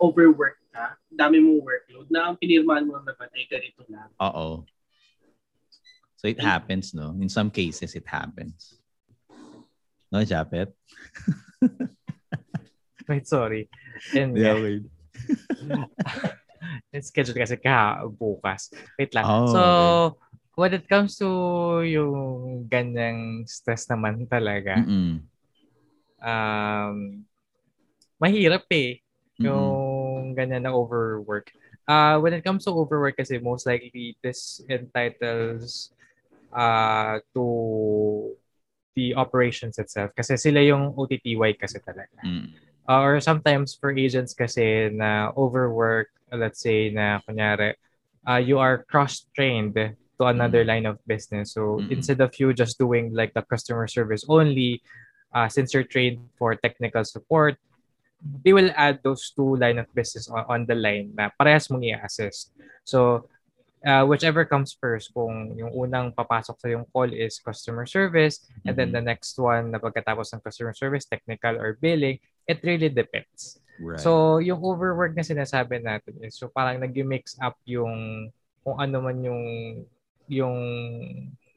overwork ka, dami mong workload na ang pinirmahan mo naman ay ganito lang. Oo. So it happens, no? In some cases, it happens. No, Japet? Wait, sorry. And Yeah, wait. it's scheduled kasi ka bukas. Wait lang. Oh, so, when it comes to yung ganyang stress naman talaga, Mm-mm. um, mahirap eh. Yung ganyan na overwork. Uh, when it comes to overwork kasi most likely this entitles uh, to the operations itself kasi sila yung OTTY kasi talaga. Mm. Uh, or sometimes for agents kasi na overwork, let's say na kunyari, uh, you are cross-trained to another line of business. So Mm-mm. instead of you just doing like the customer service only, uh, since you're trained for technical support, they will add those two line of business on, on the line na parehas mong i-assist. So uh, whichever comes first, kung yung unang papasok sa yung call is customer service, and then the next one na pagkatapos ng customer service, technical or billing, it really depends. Right. So, yung overwork na sinasabi natin is, so parang nag-mix up yung kung ano man yung yung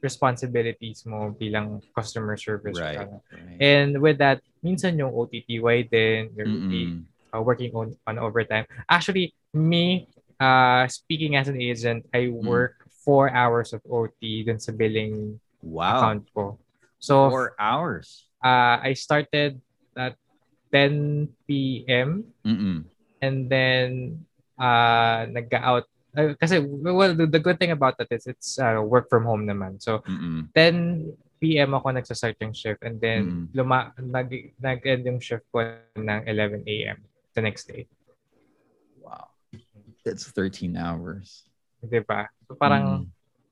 responsibilities mo bilang customer service. right. Right. And with that, minsan yung OTTY din, you'll Mm-mm. uh, working on, on overtime. Actually, me, uh, speaking as an agent, I Mm. work four hours of OT dun sa billing Wow. account ko. So, Four hours. uh, I started at 10 p.m. Mm-mm. and then uh, nag-out. Uh, kasi, well, the, the good thing about that is it's uh, work from home naman. So, Mm-mm. 10 p.m. ako nagsastart yung shift and then Mm. luma, nag, nag-end yung shift ko ng 11 a.m. the next day. Wow. That's 13 hours. Di ba? So parang Mm.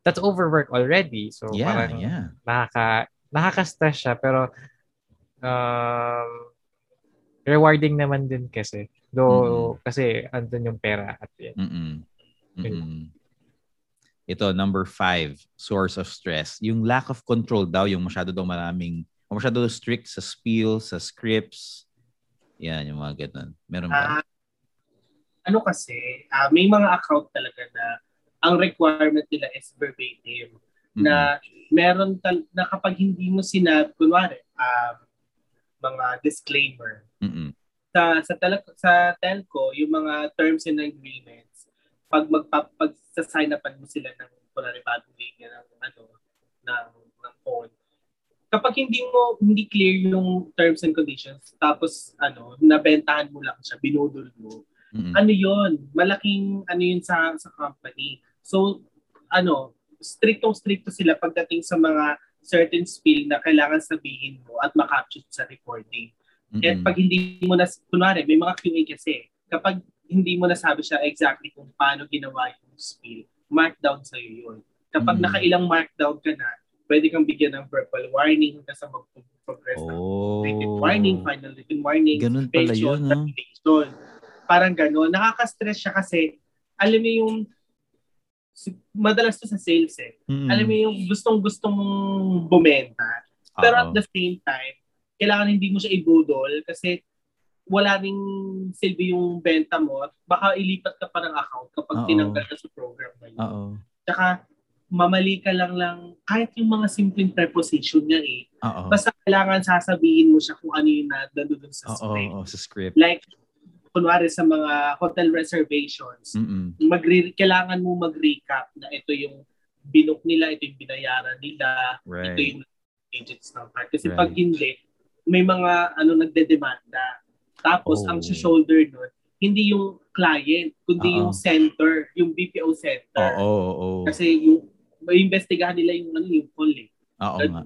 that's overwork already. So yeah, parang yeah. nakaka nakaka-stress siya pero um rewarding naman din kasi. Though kasi andun yung pera at the end. Mm-mm. Mm-mm. Ito, number five, source of stress. Yung lack of control daw, yung masyado daw maraming, o masyado daw strict sa spiel, sa scripts. Yan, yung mga ganun. Meron ba? Ah, ano kasi, ah, may mga account talaga na ang requirement nila is verbatim. Mm-mm. Na meron tal- na kapag hindi mo sinab, kunwari, um, mga disclaimer, Mm-mm. sa sa tele- sa telco, yung mga terms and agreements, pag magpa pag sa sign upan mo sila ng kunwari bagong linya ng ano ng ng phone. Kapag hindi mo hindi clear yung terms and conditions, tapos ano, nabentahan mo lang siya, binudol mo. Mm-mm. Ano 'yon? Malaking ano 'yun sa sa company. So ano, striktong stricto sila pagdating sa mga certain spiel na kailangan sabihin mo at makapture sa recording. Eh, Mm-mm. pag hindi mo na, kunwari, may mga QA kasi, kapag hindi mo nasabi siya exactly kung paano ginawa yung spill, markdown sa'yo yun. Kapag Mm. nakailang markdown ka na, pwede kang bigyan ng verbal warning hanggang sa mag-progress Oh. written warning, final written warning, Ganun pala yun, no? Parang gano'n. Nakaka-stress siya kasi, alam mo yung, madalas to sa sales eh. Mm-mm. Alam mo yung gustong-gustong mong bumenta. Pero at Oo. the same time, kailangan hindi mo siya ibudol kasi wala ring silbi yung benta mo. Baka ilipat ka pa ng account kapag Oo. tinanggal ka sa program na yun. Oo. Tsaka, mamali ka lang lang, kahit yung mga simpleng preposition niya eh. Oo. Basta kailangan sasabihin mo siya kung ano yung nandun sa Oo, script. oo, sa script. Like, kunwari sa mga hotel reservations, Mm-mm. magre kailangan mo mag-recap na ito yung binook nila, ito yung binayaran nila, ito Right. yung digits ng card. Kasi Right. pag hindi, may mga ano nagdedemanda. Tapos Oh. ang shoulder nun, hindi yung client, kundi Oo. yung center, yung BPO center. Oo, oo, oo. Kasi yung may investigahan nila yung ano yung call eh. Oo nga.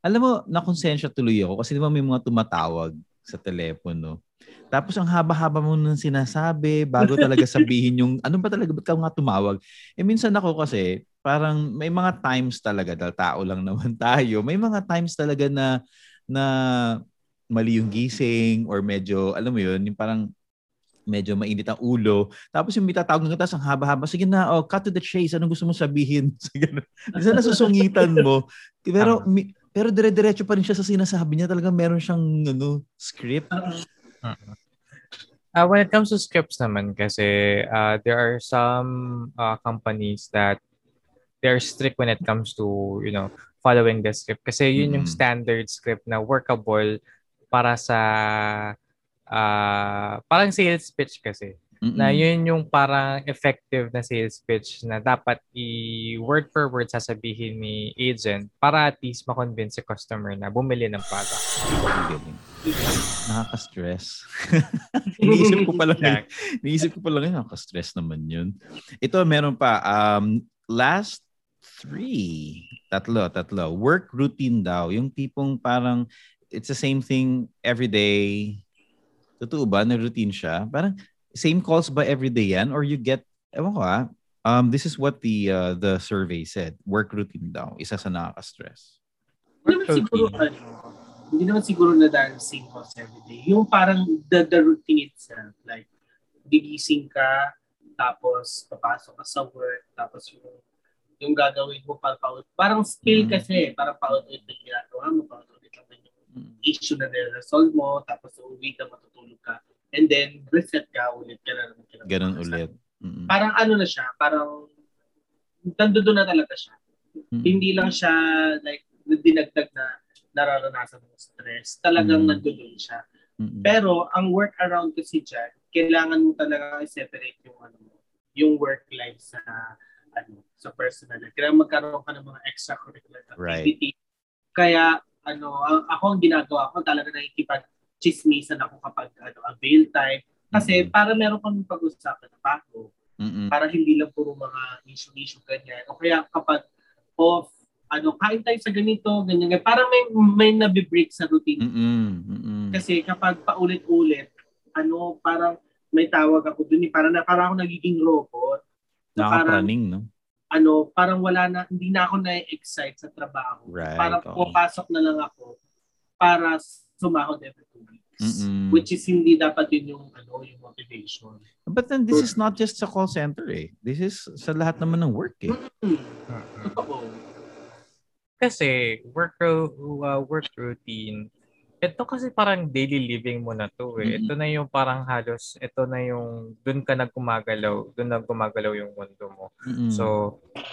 Alam mo, nakonsensya tuloy ako kasi di ba may mga tumatawag sa telepono. Tapos ang haba-haba mo nung sinasabi bago talaga sabihin yung ano ba talaga ba't ka nga tumawag? Eh minsan ako kasi parang may mga times talaga dahil tao lang naman tayo. May mga times talaga na na mali yung gising or medyo alam mo yun, yung parang medyo mainit ang ulo. Tapos yung may tatawag ng tapos ang haba-haba. Sige na, oh, cut to the chase. Anong gusto mo sabihin? Sige na. Minsan nasusungitan mo. Pero, Tama. mi- pero dire-diretso pa rin siya sa sinasabi niya. Talagang meron siyang ano, script. Uh, when it comes to scripts naman kasi uh, there are some uh, companies that they're strict when it comes to, you know, following the script. Kasi yun yung Mm. standard script na workable para sa uh, parang sales pitch kasi. Mm-mm. Na yun yung parang effective na sales pitch na dapat i-word per word sasabihin ni agent para at least makonvince si customer na bumili ng product. Nakaka-stress. Iniisip ko pa lang yun. Iniisip ko pa lang. Nakaka-stress naman yun. Ito, meron pa. Um, last three. Tatlo, tatlo. Work routine daw. Yung tipong parang it's the same thing every day. Totoo ba? Na routine siya? Parang same calls ba every day yan? Or you get, ewan ko ah, um, this is what the uh, the survey said. Work routine daw. Isa sa nakaka-stress. Hindi naman siguro, ano, hindi naman siguro na dahil same calls every day. Yung parang the, the routine itself, like, gigising ka, tapos papasok ka sa work, tapos yung yung gagawin mo para pa parang skill Mm. kasi, parang paulit yung ginagawa mo, paulit lang din yung Mm. Issue na nire-resolve mo, tapos uuwi ka, matutulog ka, and then reset ka, ulit ka na naman. Ganun ulit. Mm-mm. Parang ano na siya, parang nandun doon na talaga siya. Mm-mm. Hindi lang siya like dinagdag na nararanasan ng stress. Talagang Mm. nandun siya. Mm-mm. Pero ang work around kasi dyan, kailangan mo talaga i-separate yung ano mo, yung work life sa ano, sa personal life. Kailangan magkaroon ka ng mga extracurricular activity. Kaya ano, ako ang ginagawa ko talaga nakikipag chismisan ako kapag ano, avail time. Kasi Mm. para meron kami pag-usapan na bago. Mm-mm. Para hindi lang puro mga issue-issue ganyan. O kaya kapag off, ano, kain tayo sa ganito, ganyan, ganyan. Para may, may nabibreak sa routine. Mm-mm. kasi kapag paulit-ulit, ano, parang may tawag ako dun, eh, parang, na, parang ako nagiging robot. Na parang, Nakakapraning, no? Ano, parang wala na, hindi na ako na-excite sa trabaho. Right, parang oo. pumapasok na lang ako para sumahod every two weeks. Mm-mm. Which is hindi dapat yun yung, ano, yung motivation. But then this is not just sa call center eh. This is sa lahat naman ng work eh. Hmm, totoo. Kasi work ro- uh, work routine, ito kasi parang daily living mo na to eh. Mhm. Ito na yung parang halos, ito na yung doon ka nagkumagalaw, doon nagkumagalaw yung mundo mo. Mm-mm. So,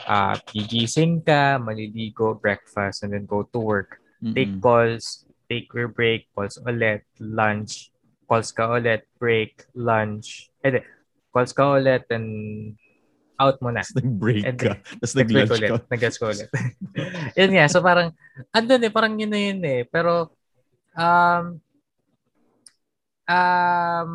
uh, gigising ka, maliligo, breakfast, and then go to work. Take Mm-mm. calls, take your break, calls ulit, lunch, calls ka ulit, break, lunch, eh, di, calls ka ulit, and out mo na. Tapos nag-break And ka. Tapos nag-lunch ka. Nag-gets ko ulit. yun nga. So parang, andun eh, parang yun na yun eh. Pero, um, um,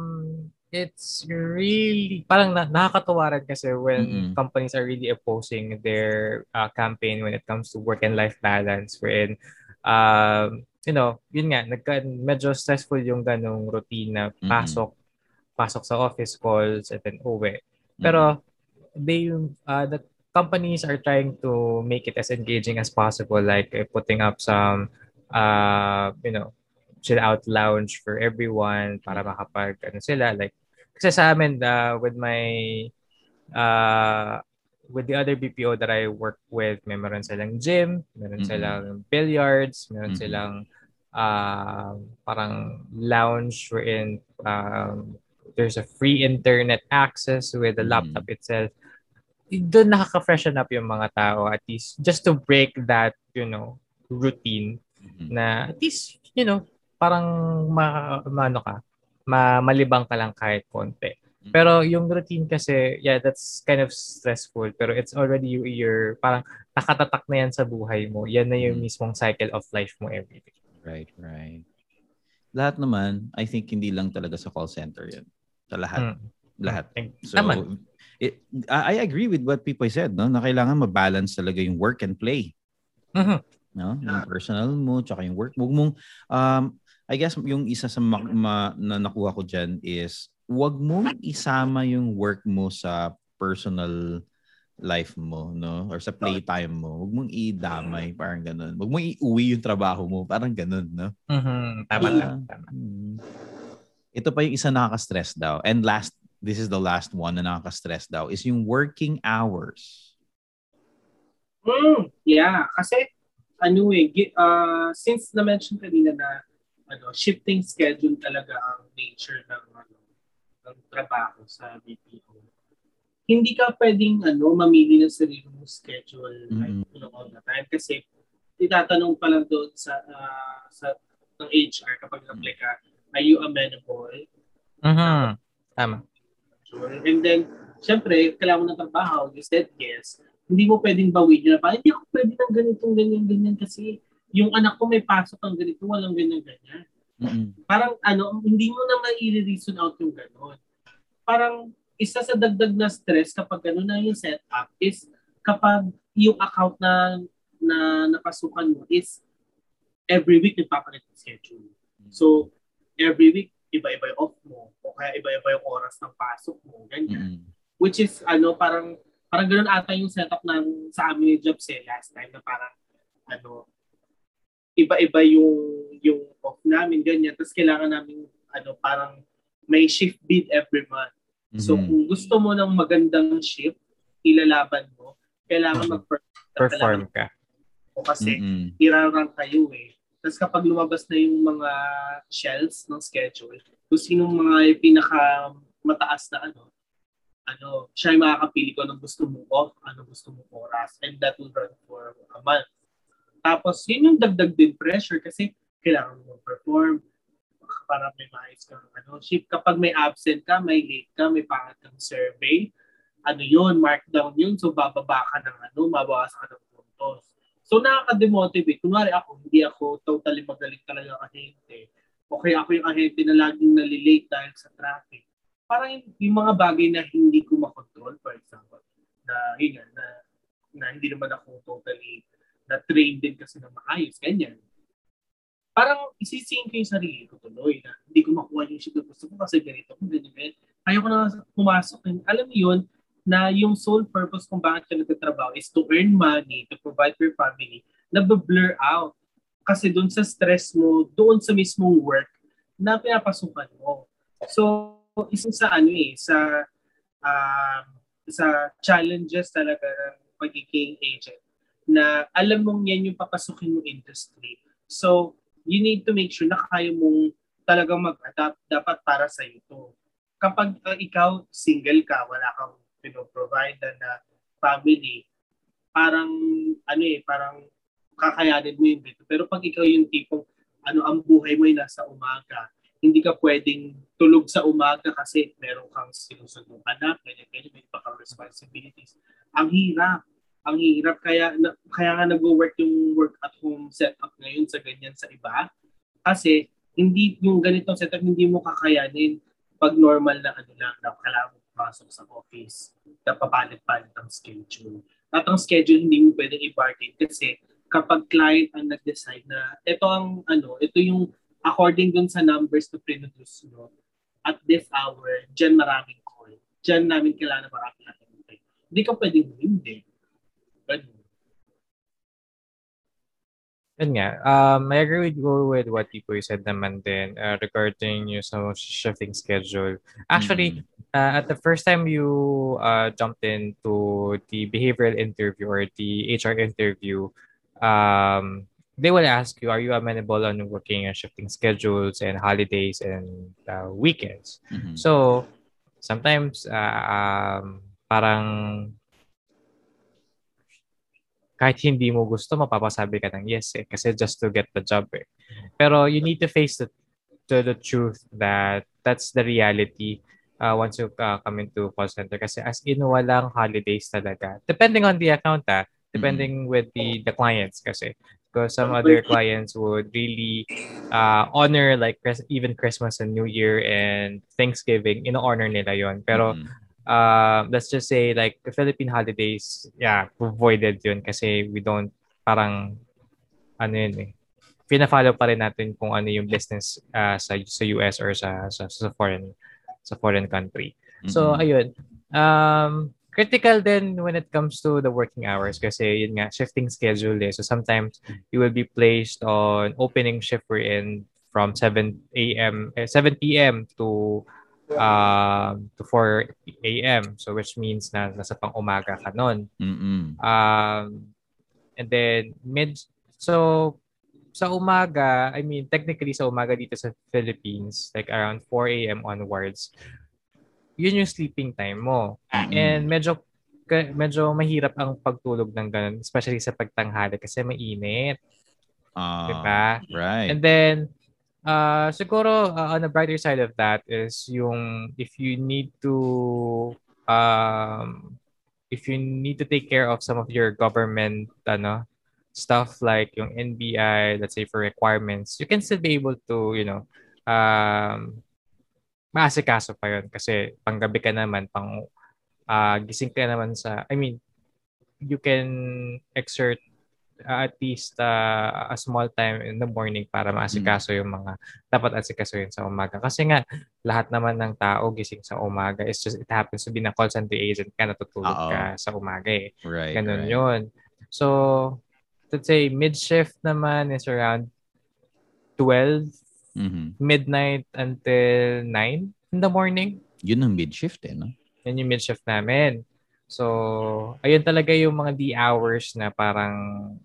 it's really, parang na, nakakatuwa rin kasi when Mm-mm. companies are really opposing their uh, campaign when it comes to work and life balance wherein, um, you know, yun nga, nagka, medyo stressful yung ganong routine na pasok, pasok sa office calls and then uwi. Pero they uh, the companies are trying to make it as engaging as possible like uh, putting up some uh you know chill out lounge for everyone para makapag ano sila like kasi sa amin uh, with my uh with the other BPO that I work with may meron silang gym meron Mhm. silang billiards meron Mhm. silang uh, parang lounge wherein um, there's a free internet access with the laptop itself. Doon nakaka-freshen up yung mga tao at least just to break that, you know, routine Mhm. na at least, you know, parang ma, maano ka, ma, malibang ka lang kahit konti. Mhm. Pero yung routine kasi, yeah, that's kind of stressful. Pero it's already you- your, parang nakatatak na yan sa buhay mo. Yan na yung Mhm. mismong cycle of life mo every day. Right, right. Lahat naman, I think hindi lang talaga sa call center yan. Sa lahat. Mm. Lahat. Mm. So, Tama. it, I I agree with what people said, no? Na kailangan mabalance talaga yung work and play. Mhm. No? Yung personal mo, tsaka yung work. Huwag mong, um, I guess yung isa sa ma- ma- na nakuha ko dyan is, wag mong isama yung work mo sa personal life mo, no? Or sa playtime mo. Huwag mong idamay, parang ganun. Huwag mong iuwi yung trabaho mo, parang ganun, no? Mhm. Tama, tama. Hmm. Ito pa yung isa nakaka-stress daw. And last, this is the last one na nakaka-stress daw, is yung working hours. Mm, yeah, kasi ano eh, uh, since na-mention kanina na ano, shifting schedule talaga ang nature ng ano, ng trabaho sa BPO. Hindi ka pwedeng ano, mamili ng sarili mong schedule like, Mhm. you know, all the time kasi itatanong pa lang doon sa ah, sa ng HR kapag apply ka, are you amenable? Mhm. Tama. Sure. And then, syempre, kailangan mo ng trabaho, you said yes, hindi mo pwedeng bawin yun na parang, hindi ako pwede ng ganitong ganyan, ganyan kasi yung anak ko may pasok ang ganito, walang ganyan, ganyan. Mm-mm. Parang ano, hindi mo na mai-reason out yung gano'n. Parang isa sa dagdag na stress kapag gano'n na yung setup is kapag yung account na na napasukan mo is every week nagpapalit ng schedule. So, every week, iba-iba yung off mo o kaya iba-iba yung oras ng pasok mo, ganyan. Mm-mm. Which is, ano, parang, parang ganun ata yung setup ng sa amin ni Jobs eh, last time na parang, ano, iba-iba yung, yung off namin, ganyan. Tapos kailangan namin, ano, parang may shift bid every month. So Mhm. kung gusto mo ng magandang shift, ilalaban mo, kailangan Mhm. mag-perform Perform ka. mo kasi Mm-mm. irarang kayo eh. Tapos kapag lumabas na yung mga shells ng schedule, kung sinong mga pinaka mataas na ano, ano, siya yung makakapili ko anong gusto mong off, anong gusto mong oras, and that will run for a month. Tapos, yun yung dagdag din pressure kasi kailangan mo perform para may maayos kang ano, shift. Kapag may absent ka, may late ka, may pangat kang survey, ano yun, markdown yun, so bababa ka ng ano, mabawas ka ng puntos. So nakaka-demotivate. Kunwari ako, hindi ako totally magaling talaga ahente. O kaya ako yung ahente na laging nalilate dahil sa traffic. Parang yung, mga bagay na hindi ko makontrol, for example, na yun na, na hindi naman ako totally na trained din kasi na maayos, ganyan. Parang isisingin ko yung sarili ko tuloy na hindi ko makuha yung shit na gusto ko kasi ganito ko, ganyan, ganyan. Ayaw ko na pumasok. Alam mo yun, na yung sole purpose kung bakit ka nagtatrabaho is to earn money, to provide for your family, na blur out. Kasi doon sa stress mo, doon sa mismong work na pinapasukan mo. So, isa sa ano eh, sa um, sa challenges talaga ng pagiging agent na alam mong yan yung papasukin mo industry. So, you need to make sure na kaya mong talagang mag-adapt dapat para sa ito. Kapag uh, ikaw single ka, wala kang pinoprovide na family, parang ano eh, parang kakayanin mo yung dito. Pero pag ikaw yung tipong ano ang buhay mo ay nasa umaga, hindi ka pwedeng tulog sa umaga kasi meron kang sinusundong anak, ganyan, ganyan, may iba responsibilities. Ang hirap. Ang hirap. Kaya, na, kaya nga nag-work yung work at home setup ngayon sa ganyan sa iba. Kasi hindi yung ganitong setup hindi mo kakayanin pag normal na ano lang na kailangan pasok sa office na papalit-palit ang schedule. At ang schedule hindi mo pwedeng i-bargain kasi kapag client ang nag-decide na ito ang ano, ito yung according dun sa numbers na produce no, at this hour, dyan maraming call. Dyan namin kailangan maraming nakintay. Hindi ka pwedeng hindi. Yun nga, um, I agree with you with what Tipoy said naman din uh, regarding yung sa shifting schedule. Actually, uh, at the first time you uh, jumped into the behavioral interview or the HR interview, um, they will ask you, are you amenable on working on shifting schedules and holidays and uh, weekends? Mhm. So, sometimes uh, um, parang kahit hindi mo gusto, mapapasabi ka ng yes eh, kasi just to get the job eh. Pero you need to face the, to the truth that that's the reality uh, once you uh, come into call center. Kasi as in, walang holidays talaga. Depending on the account ah, depending with the, the clients kasi. Because some other clients would really uh, honor like even Christmas and New Year and Thanksgiving, in-honor nila yon Pero Mhm. Uh, let's just say like the Philippine holidays, yeah, avoided yun kasi we don't parang ano yun eh. Pina-follow pa rin natin kung ano yung business uh, sa sa US or sa sa, sa foreign sa foreign country. So Mhm. ayun. Um critical then when it comes to the working hours kasi yun nga shifting schedule eh. So sometimes you will be placed on opening shift we're in from 7 a.m. eh, 7 p.m. to um to 4 a.m. So which means na nasa pang umaga ka nun. Mm-mm. Um, and then mid so sa umaga, I mean technically sa umaga dito sa Philippines, like around 4 a.m. onwards, yun yung sleeping time mo. Mm-mm. And medyo medyo mahirap ang pagtulog ng ganun, especially sa pagtanghali kasi mainit, Ah, di ba? Right. And then uh siguro uh, on the brighter side of that is yung if you need to um if you need to take care of some of your government ano stuff like yung NBI let's say for requirements you can still be able to you know um maasikaso pa yun kasi panggabi ka naman pang ah, gising ka naman sa I mean you can exert uh, at least uh, a small time in the morning para maasikaso yung mga dapat asikasuhin sa umaga. Kasi nga, lahat naman ng tao gising sa umaga. It's just, it happens to be na call center agent ka, natutulog Oo. ka sa umaga eh. Right. Ganun right. yun. So, let's say mid-shift naman is around 12, Mhm. midnight until 9 in the morning. Yun ang mid-shift eh, no? Yan yung mid-shift namin. So, ayun talaga yung mga D hours na parang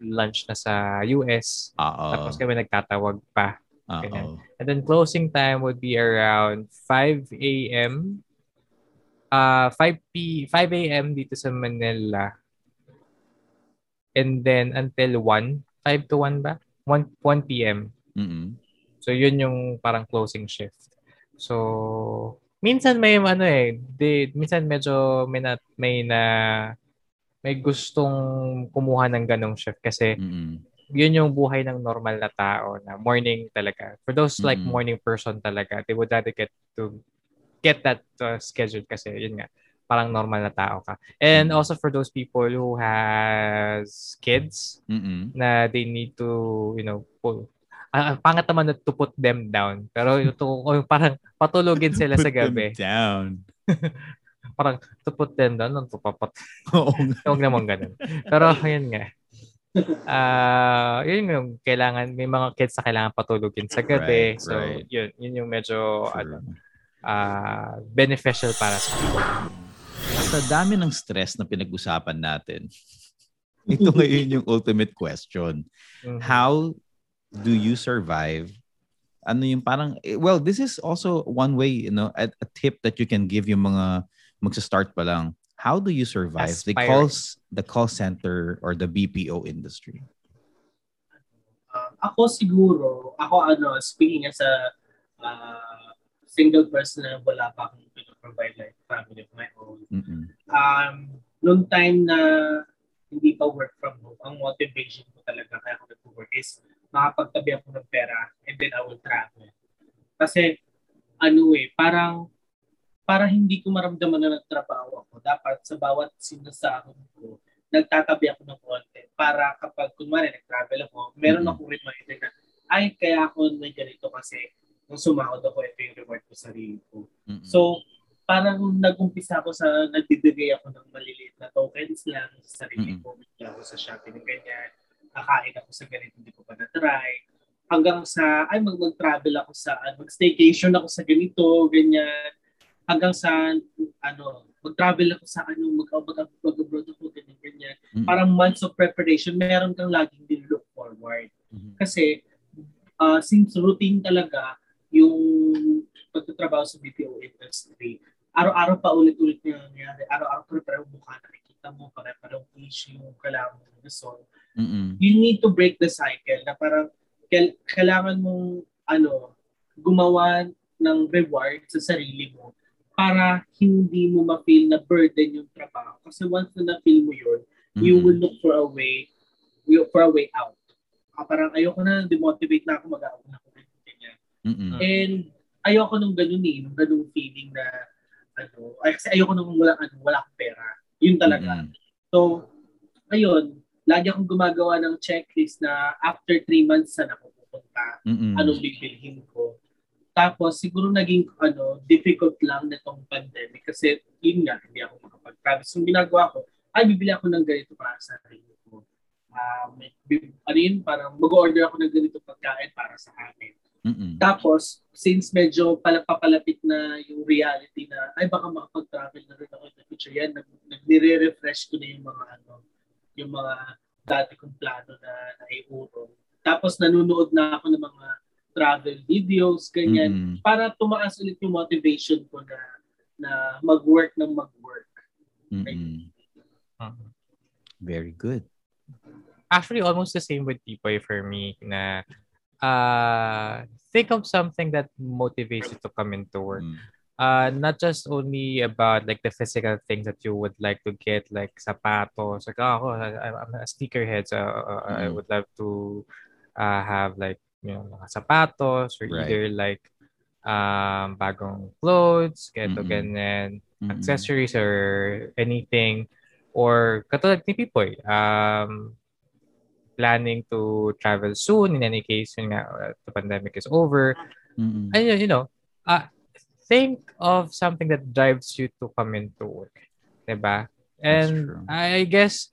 lunch na sa US. Oo. Tapos kami nagtatawag pa. Oo. And then closing time would be around 5 a.m. Uh, 5 p 5 a.m. dito sa Manila. And then until 1, 5 to 1 ba? 1 1 p.m. Mm-mm. So yun yung parang closing shift. So minsan may ano eh, di, minsan medyo may na, may na may gustong kumuha ng ganong shift kasi Mm-mm. yun yung buhay ng normal na tao na morning talaga. For those like Mm. morning person talaga, they would rather get to get that uh, schedule kasi yun nga, parang normal na tao ka. And Mm. also for those people who has kids Mm-mm. na they need to, you know, pull, ah, ang pangat naman na to put them down. Pero ito, o yung parang patulogin sila sa Put them gabi. down. Parang to put them down, to papat. Oo nga. Huwag naman ganun. Pero yun nga. Ah, yun yung kailangan may mga kids na kailangan patulogin sa gabi. Right, so, right. yun, yun yung medyo True. ano, ah, beneficial para sa kanila. Sa dami ng stress na pinag-usapan natin, ito ngayon yung ultimate question. Mhm. How do you survive? Ano yung parang, eh, well, this is also one way, you know, a, a tip that you can give yung mga magsa-start pa lang. How do you survive the Aspiring. calls, the call center or the BPO industry? Um, ako siguro, ako ano, speaking as a uh, single person na wala pa akong provide like family of my own. Mm-mm. Um, noong time na hindi pa work from home, ang motivation ko talaga kaya ako nag-work is makapagtabi ako ng pera and then I will travel. Kasi ano eh, parang para hindi ko maramdaman na nagtrabaho ako, dapat sa bawat sinasahod ko, nagtatabi ako ng konti para kapag kunwari nag-travel ako, meron Mhm. akong reminder na ay kaya ako may ganito kasi nung sumahod ako, ito yung reward ko sa sarili ko. Mm-mm. So, parang nag-umpisa ako sa nagbibigay ako ng maliliit na tokens lang sa sarili ko. Bigla ako sa Shopee ng ganyan. Kakain ako sa ganito, hindi ko pa na-try. Hanggang sa, ay mag- mag-travel ako sa, ah, mag-staycation ako sa ganito, ganyan. Hanggang sa, ano, mag-travel ako sa ano, mag- mag- mag-abroad ako, ganyan, ganyan. Mm-mm. Parang months of preparation, meron kang laging din look forward. Mhm. Kasi, uh, since routine talaga, yung pagtatrabaho sa BPO industry, araw-araw pa ulit-ulit na nangyayari. Araw-araw pare-parehong mukha nakikita mo, pare-parehong issue kailangan mo resolve. Mm-mm. You need to break the cycle na parang kail- kailangan mong ano, gumawa ng reward sa sarili mo para hindi mo ma-feel na burden yung trabaho. Kasi once na na-feel mo yun, you Mm-mm. will look for a way for a way out. Ah, parang ayoko na, demotivate na ako, mag-out na ako. Ganyan. Mm-mm. And ayoko nung ganun eh, nung ganung feeling na ano, ay, kasi ayoko nung wala, ano, wala akong pera. Yun talaga. Mm-mm. So, ayun, lagi akong gumagawa ng checklist na after three months saan ako pupunta, Mm-mm. anong bibilhin ko. Tapos, siguro naging ano, difficult lang nitong pandemic kasi yun nga, hindi ako makapag-travel. So, ginagawa ko, ay, bibili ako ng ganito para sa sarili ko. Bi- ano yun, parang mag-order ako ng ganito pagkain para sa amin. Mm-mm. Tapos, since medyo pala, papalapit na yung reality na, ay baka makapag-travel na rin ako in the future, yan, nag, nagre-refresh ko na yung mga ano, yung mga dati kong plano na naiurong. Tapos, nanonood na ako ng mga travel videos, ganyan, Mm-mm. para tumaas ulit yung motivation ko na na mag-work ng mag-work. Mm-mm. Mhm. Very good. Actually, almost the same with Tipoy for me na uh, think of something that motivates you to come into work. Mm. uh not just only about like the physical things that you would like to get like sapatos like oh, I- I'm a sneakerhead so uh, I Mhm. would love to uh, have like you know mga sapatos or Right. either like um bagong clothes ganyan Mm-mm. accessories or anything or katulad ni Pipoy um planning to travel soon in any case yun nga uh, the pandemic is over Mm-mm. and you know, uh, think of something that drives you to come into work. Diba? And. I guess,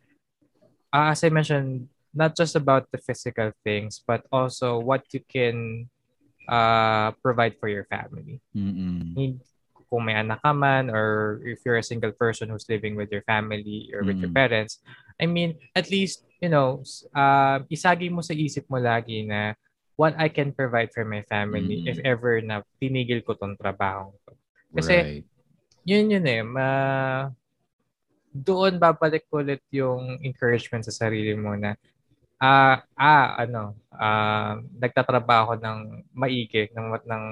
uh, as I mentioned, not just about the physical things, but also what you can uh, provide for your family. Mm-mm. Kung may anak ka man or if you're a single person who's living with your family or with your Mm. parents, I mean, at least, you know, uh, isagi mo sa isip mo lagi na what I can provide for my family Mm. if ever na tinigil ko tong trabaho ko. Kasi, right. yun yun eh, ma doon babalik ulit yung encouragement sa sarili mo na ah ah ano ah nagtatrabaho ng maigi ng ng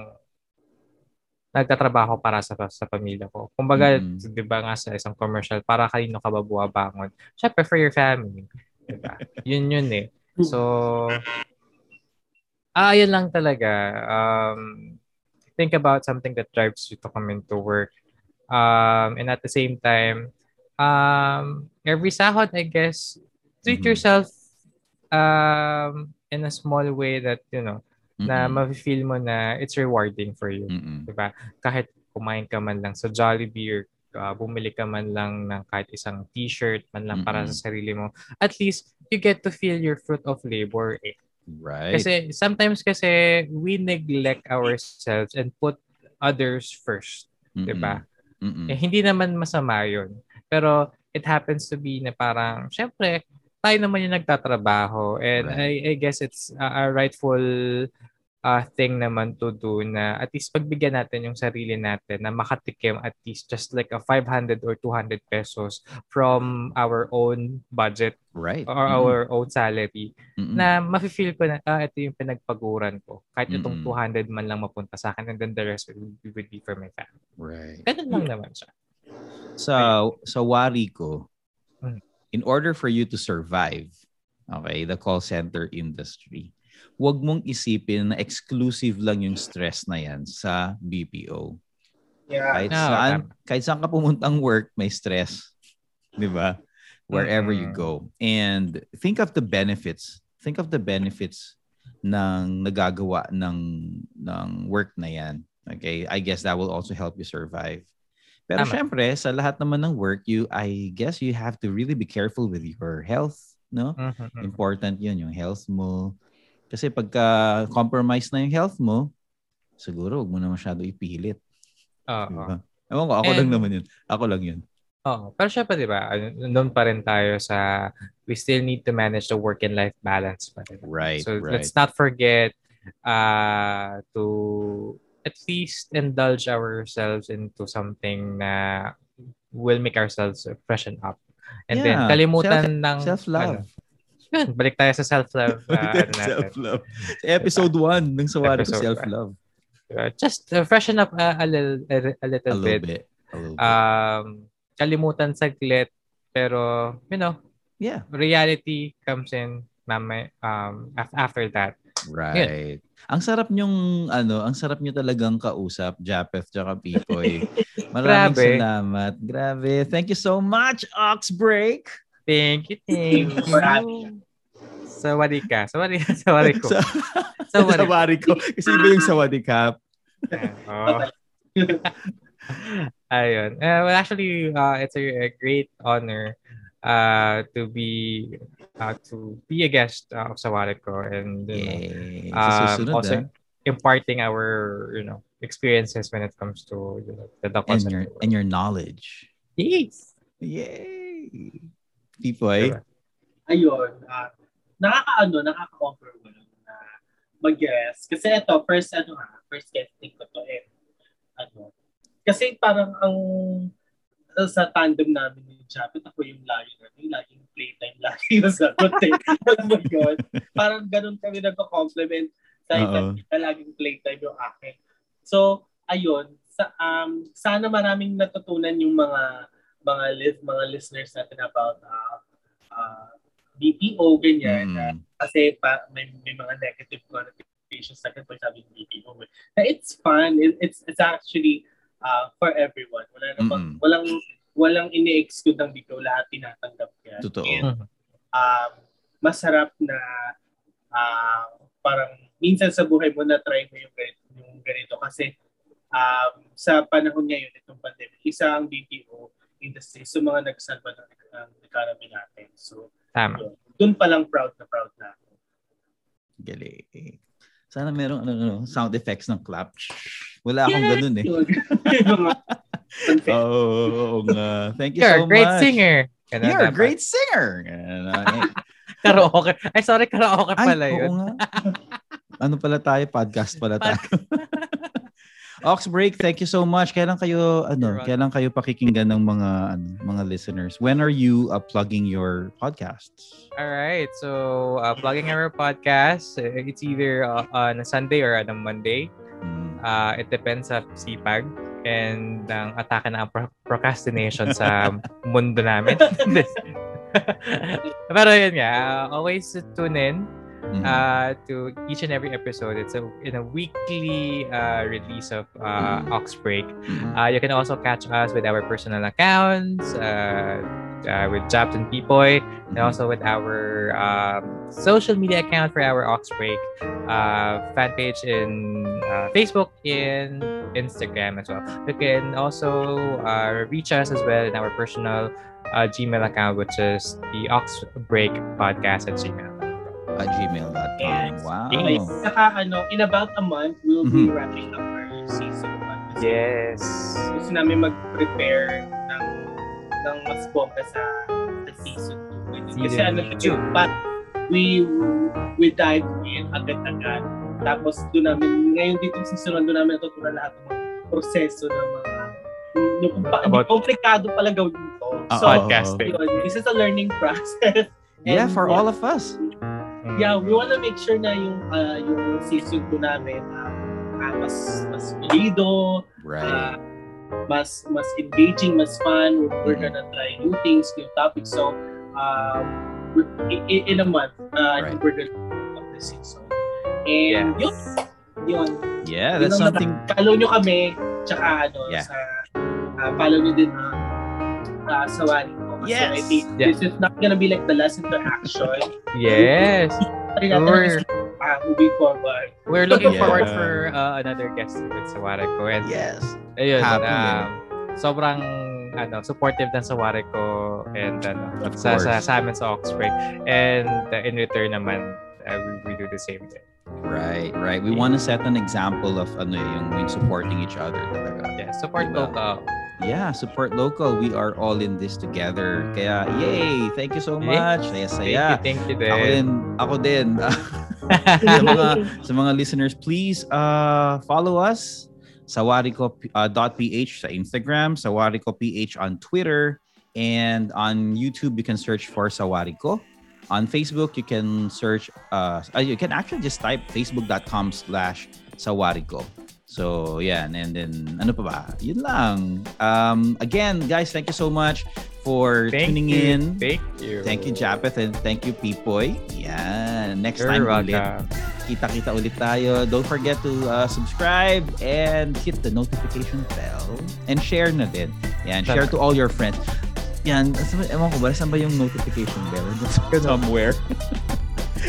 nagtatrabaho para sa sa pamilya ko. Kumbaga, Mm. 'di ba nga sa isang commercial, para kanino ka ba bumabangon? Syempre for your family, 'di ba? yun yun eh. So ah yun lang talaga. Um think about something that drives you to come into work. Um, and at the same time, um, every sahod, I guess, treat Mhm. yourself um, in a small way that, you know, na ma-feel mo na it's rewarding for you. Mm-mm. Diba? Kahit kumain ka man lang sa Jollibee or uh, bumili ka man lang ng kahit isang t-shirt man lang para Mm-mm. sa sarili mo, at least you get to feel your fruit of labor. Eh. Right. Kasi sometimes kasi we neglect ourselves and put others first. Mm-mm. diba? Mm-mm. Eh, hindi naman masama yun. Pero it happens to be na parang, syempre, tayo naman yung nagtatrabaho. And Right. I, I guess it's a, a rightful uh, thing naman to do na at least pagbigyan natin yung sarili natin na makatikim at least just like a 500 or 200 pesos from our own budget Right. or Mm-mm. our own salary Mm-mm. na mafe-feel ko na ah, ito yung pinagpaguran ko. Kahit itong Mm-mm. 200 man lang mapunta sa akin and then the rest would, would be for my family. Right. Ganun lang naman siya. Sa sa wari ko, Mm. in order for you to survive, okay, the call center industry, huwag mong isipin na exclusive lang yung stress na yan sa BPO. Yeah. Kahit No, saan, tama. kahit saan ka pumuntang work, may stress. 'Di ba? Wherever you Mm-mm. go. And think of the benefits. Think of the benefits ng nagagawa ng ng work na yan. Okay? I guess that will also help you survive. Pero Tama. syempre, sa lahat naman ng work, you I guess you have to really be careful with your health, no? Mhm. Important 'yun, yung health mo. Kasi pagka compromise na yung health mo, siguro huwag mo na masyado ipilit. Oo. Diba? Ewan ko, ako lang And- naman yun. Ako lang yun. Oo. Pero syempre, di ba, ano, nandun pa rin tayo sa we still need to manage the work and life balance pa rin. Right, So right. let's not forget uh, to at least indulge ourselves into something na will make ourselves freshen up. And then Yeah, kalimutan ng Self-love. ano, balik tayo sa self-love. uh, ano self-love. Episode 1 ng Sawari ko, self-love. Diba? Just uh, freshen up uh, a little a, a A little bit. bit. A little bit. Um kalimutan saglit pero you know, yeah. reality comes in mamay um af- after that. Right. Ang sarap nyong, ano, ang sarap nyo talagang kausap, Japeth tsaka Pipoy. Maraming Grabe. salamat. Grabe. Thank you so much, Oxbreak. Thank you, thank you. Sawari ka. Sawari, sawari ko. Sa, Sawari. ko. Kasi iba yung cap. Oh. Ayun. Uh, well, actually, uh, it's a, a great honor uh, to be uh, to be a guest uh, of Sawari ko and Yay. Um, also, ah. imparting our you know experiences when it comes to you know, the, the and your, and your knowledge. yes. Yay! Pipoy. Diba? Ayun. ah nakaka-ano, nakaka-overwhelm na mag-guess. Kasi ito, first ano ha, first guesting ko to eh. Ano, kasi parang ang uh, sa tandem namin ni Japet, ako yung lagi na, yung laging playtime, lagi yung sagot eh. Alam mo yun? Parang ganun kami nagko-compliment sa isa't isa, laging playtime yung akin. So, ayun, sa, um, sana maraming natutunan yung mga mga li- mga listeners natin about uh, uh, BPO, ganyan. na Mm. kasi pa, may, may mga negative connotations sa pag sabi ng BPO. Na it's fun. It, it's it's actually uh, for everyone. Wala namang, Mm-mm. walang walang ini-exclude ng BPO. Lahat tinatanggap yan. Totoo. And, um, masarap na uh, parang minsan sa buhay mo na try mo yung ganito, yung ganito kasi um, sa panahon ngayon itong pandemic, isa ang BPO industry sa mga nagsalba ng, ng economy natin. So, Tama. yun. Doon pa lang proud na proud na ako. Galing. Sana merong ano, ano, sound effects ng clap. Wala akong ganun eh. Oo, oh, oo nga. Thank you You're so a great much. singer. Ganun You're a dapat. great singer. Ganun, eh. Karaoke. Ay, sorry, karaoke Ay, pala oo yun. nga. ano pala tayo? Podcast pala tayo. Ox Break, thank you so much. Kailan kayo ano, kailan kayo pakikinggan ng mga ano, mga listeners? When are you uh, plugging your podcasts? All right. So, uh, plugging our podcast, uh, it's either uh, on a Sunday or on a Monday. Hmm. Uh, it depends sa sipag and ang atake na ang pro- procrastination sa mundo namin. Pero yun nga, uh, always tune in Mhm. uh, to each and every episode. It's a in a weekly uh, release of uh, Ox Break. Mhm. Uh, you can also catch us with our personal accounts, uh, uh, with Japs and Pipoy, and also with our um, social media account for our Oxbreak uh, fan page in uh, Facebook in Instagram as well. You can also uh, reach us as well in our personal uh, Gmail account, which is the Oxbreak Podcast at Gmail. At gmail.com. Yes. Wow. Okay. Saka ano, in about a month, we'll be Mhm. wrapping up our season 1. Kasi Yes. gusto namin mag-prepare ng ng mas bongga sa, sa season 2. Kasi Season ano, two. but we we dive in agad-agad. Tapos doon namin, ngayon dito season 1, doon namin natutunan lahat ng mga proseso ng mga kung pa, About- komplikado pala gawin ito. Ah, So. Podcasting. yun, this is a learning process. Yeah, And for all of us. Yeah, we wanna make sure na yung uh, yung season 2 namin ah, mas mas pulido, Right. ah, mas mas engaging, mas fun. We're, we're Mhm. gonna try new things, new topics. So, um, we're, i- i- in a month, uh, I think Right. we're gonna up the season. And yun, yun. yeah, Yun that's ang something. Follow nyo kami, tsaka ano, Yeah. sa, uh, follow nyo din uh, uh, sa Wari ko. Kasi Yes! Yeah. this is not gonna be like the last interaction. Yes. Rin natin Sure. uh, moving forward. We're looking Yeah. forward for uh, another guest with Sawareko. And Yes. ayun, Happy um, sobrang ano, supportive ng Sawareko and ano, Of sa, sa, course. sa amin sa Oxford. And uh, in return naman, uh, we, we do the same thing. Right, right. We want to set an example of ano yung, yung supporting each other talaga. Yeah, support Diba? local. Yeah, support local. We are all in this together. Kaya, yay! Thank you so much. Saya-saya. Thank you, thank you Ako din. din, ako din. sa mga sa mga listeners, please uh follow us sawariko.ph sa Instagram, sawariko.ph on Twitter, and on YouTube you can search for Sawariko. On Facebook you can search uh, uh, you can actually just type facebook.com slash sawariko. So, yeah, And then, ano pa ba? Yun lang. Um, again, guys, thank you so much for Thank tuning you. in. Thank you. Thank you, Japeth, and thank you, Pipoy. Yeah, Next You're time ulit, welcome. kita-kita ulit tayo. Don't forget to uh, subscribe and hit the notification bell. And share na din. Yan, share to all your friends. Yan, ewan ko ba, saan ba yung notification bell? Somewhere.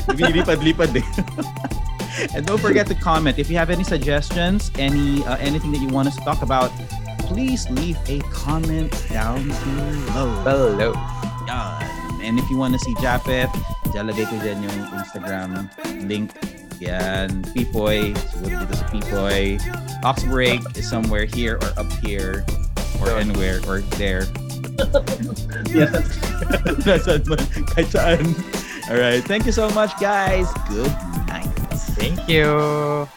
Lilipad-lipad eh. and don't forget to comment. If you have any suggestions, any uh, anything that you want us to talk about, please leave a comment down below. Hello. Yan. And if you want to see Japet, lalagay ko dyan yung Instagram link. Yan. Pipoy. Siguro dito sa Pipoy. Oxbreak is somewhere here or up here or anywhere or there. Yes. Nasaan man. Kahit saan. Alright. Thank you so much, guys. Good night. Thank you.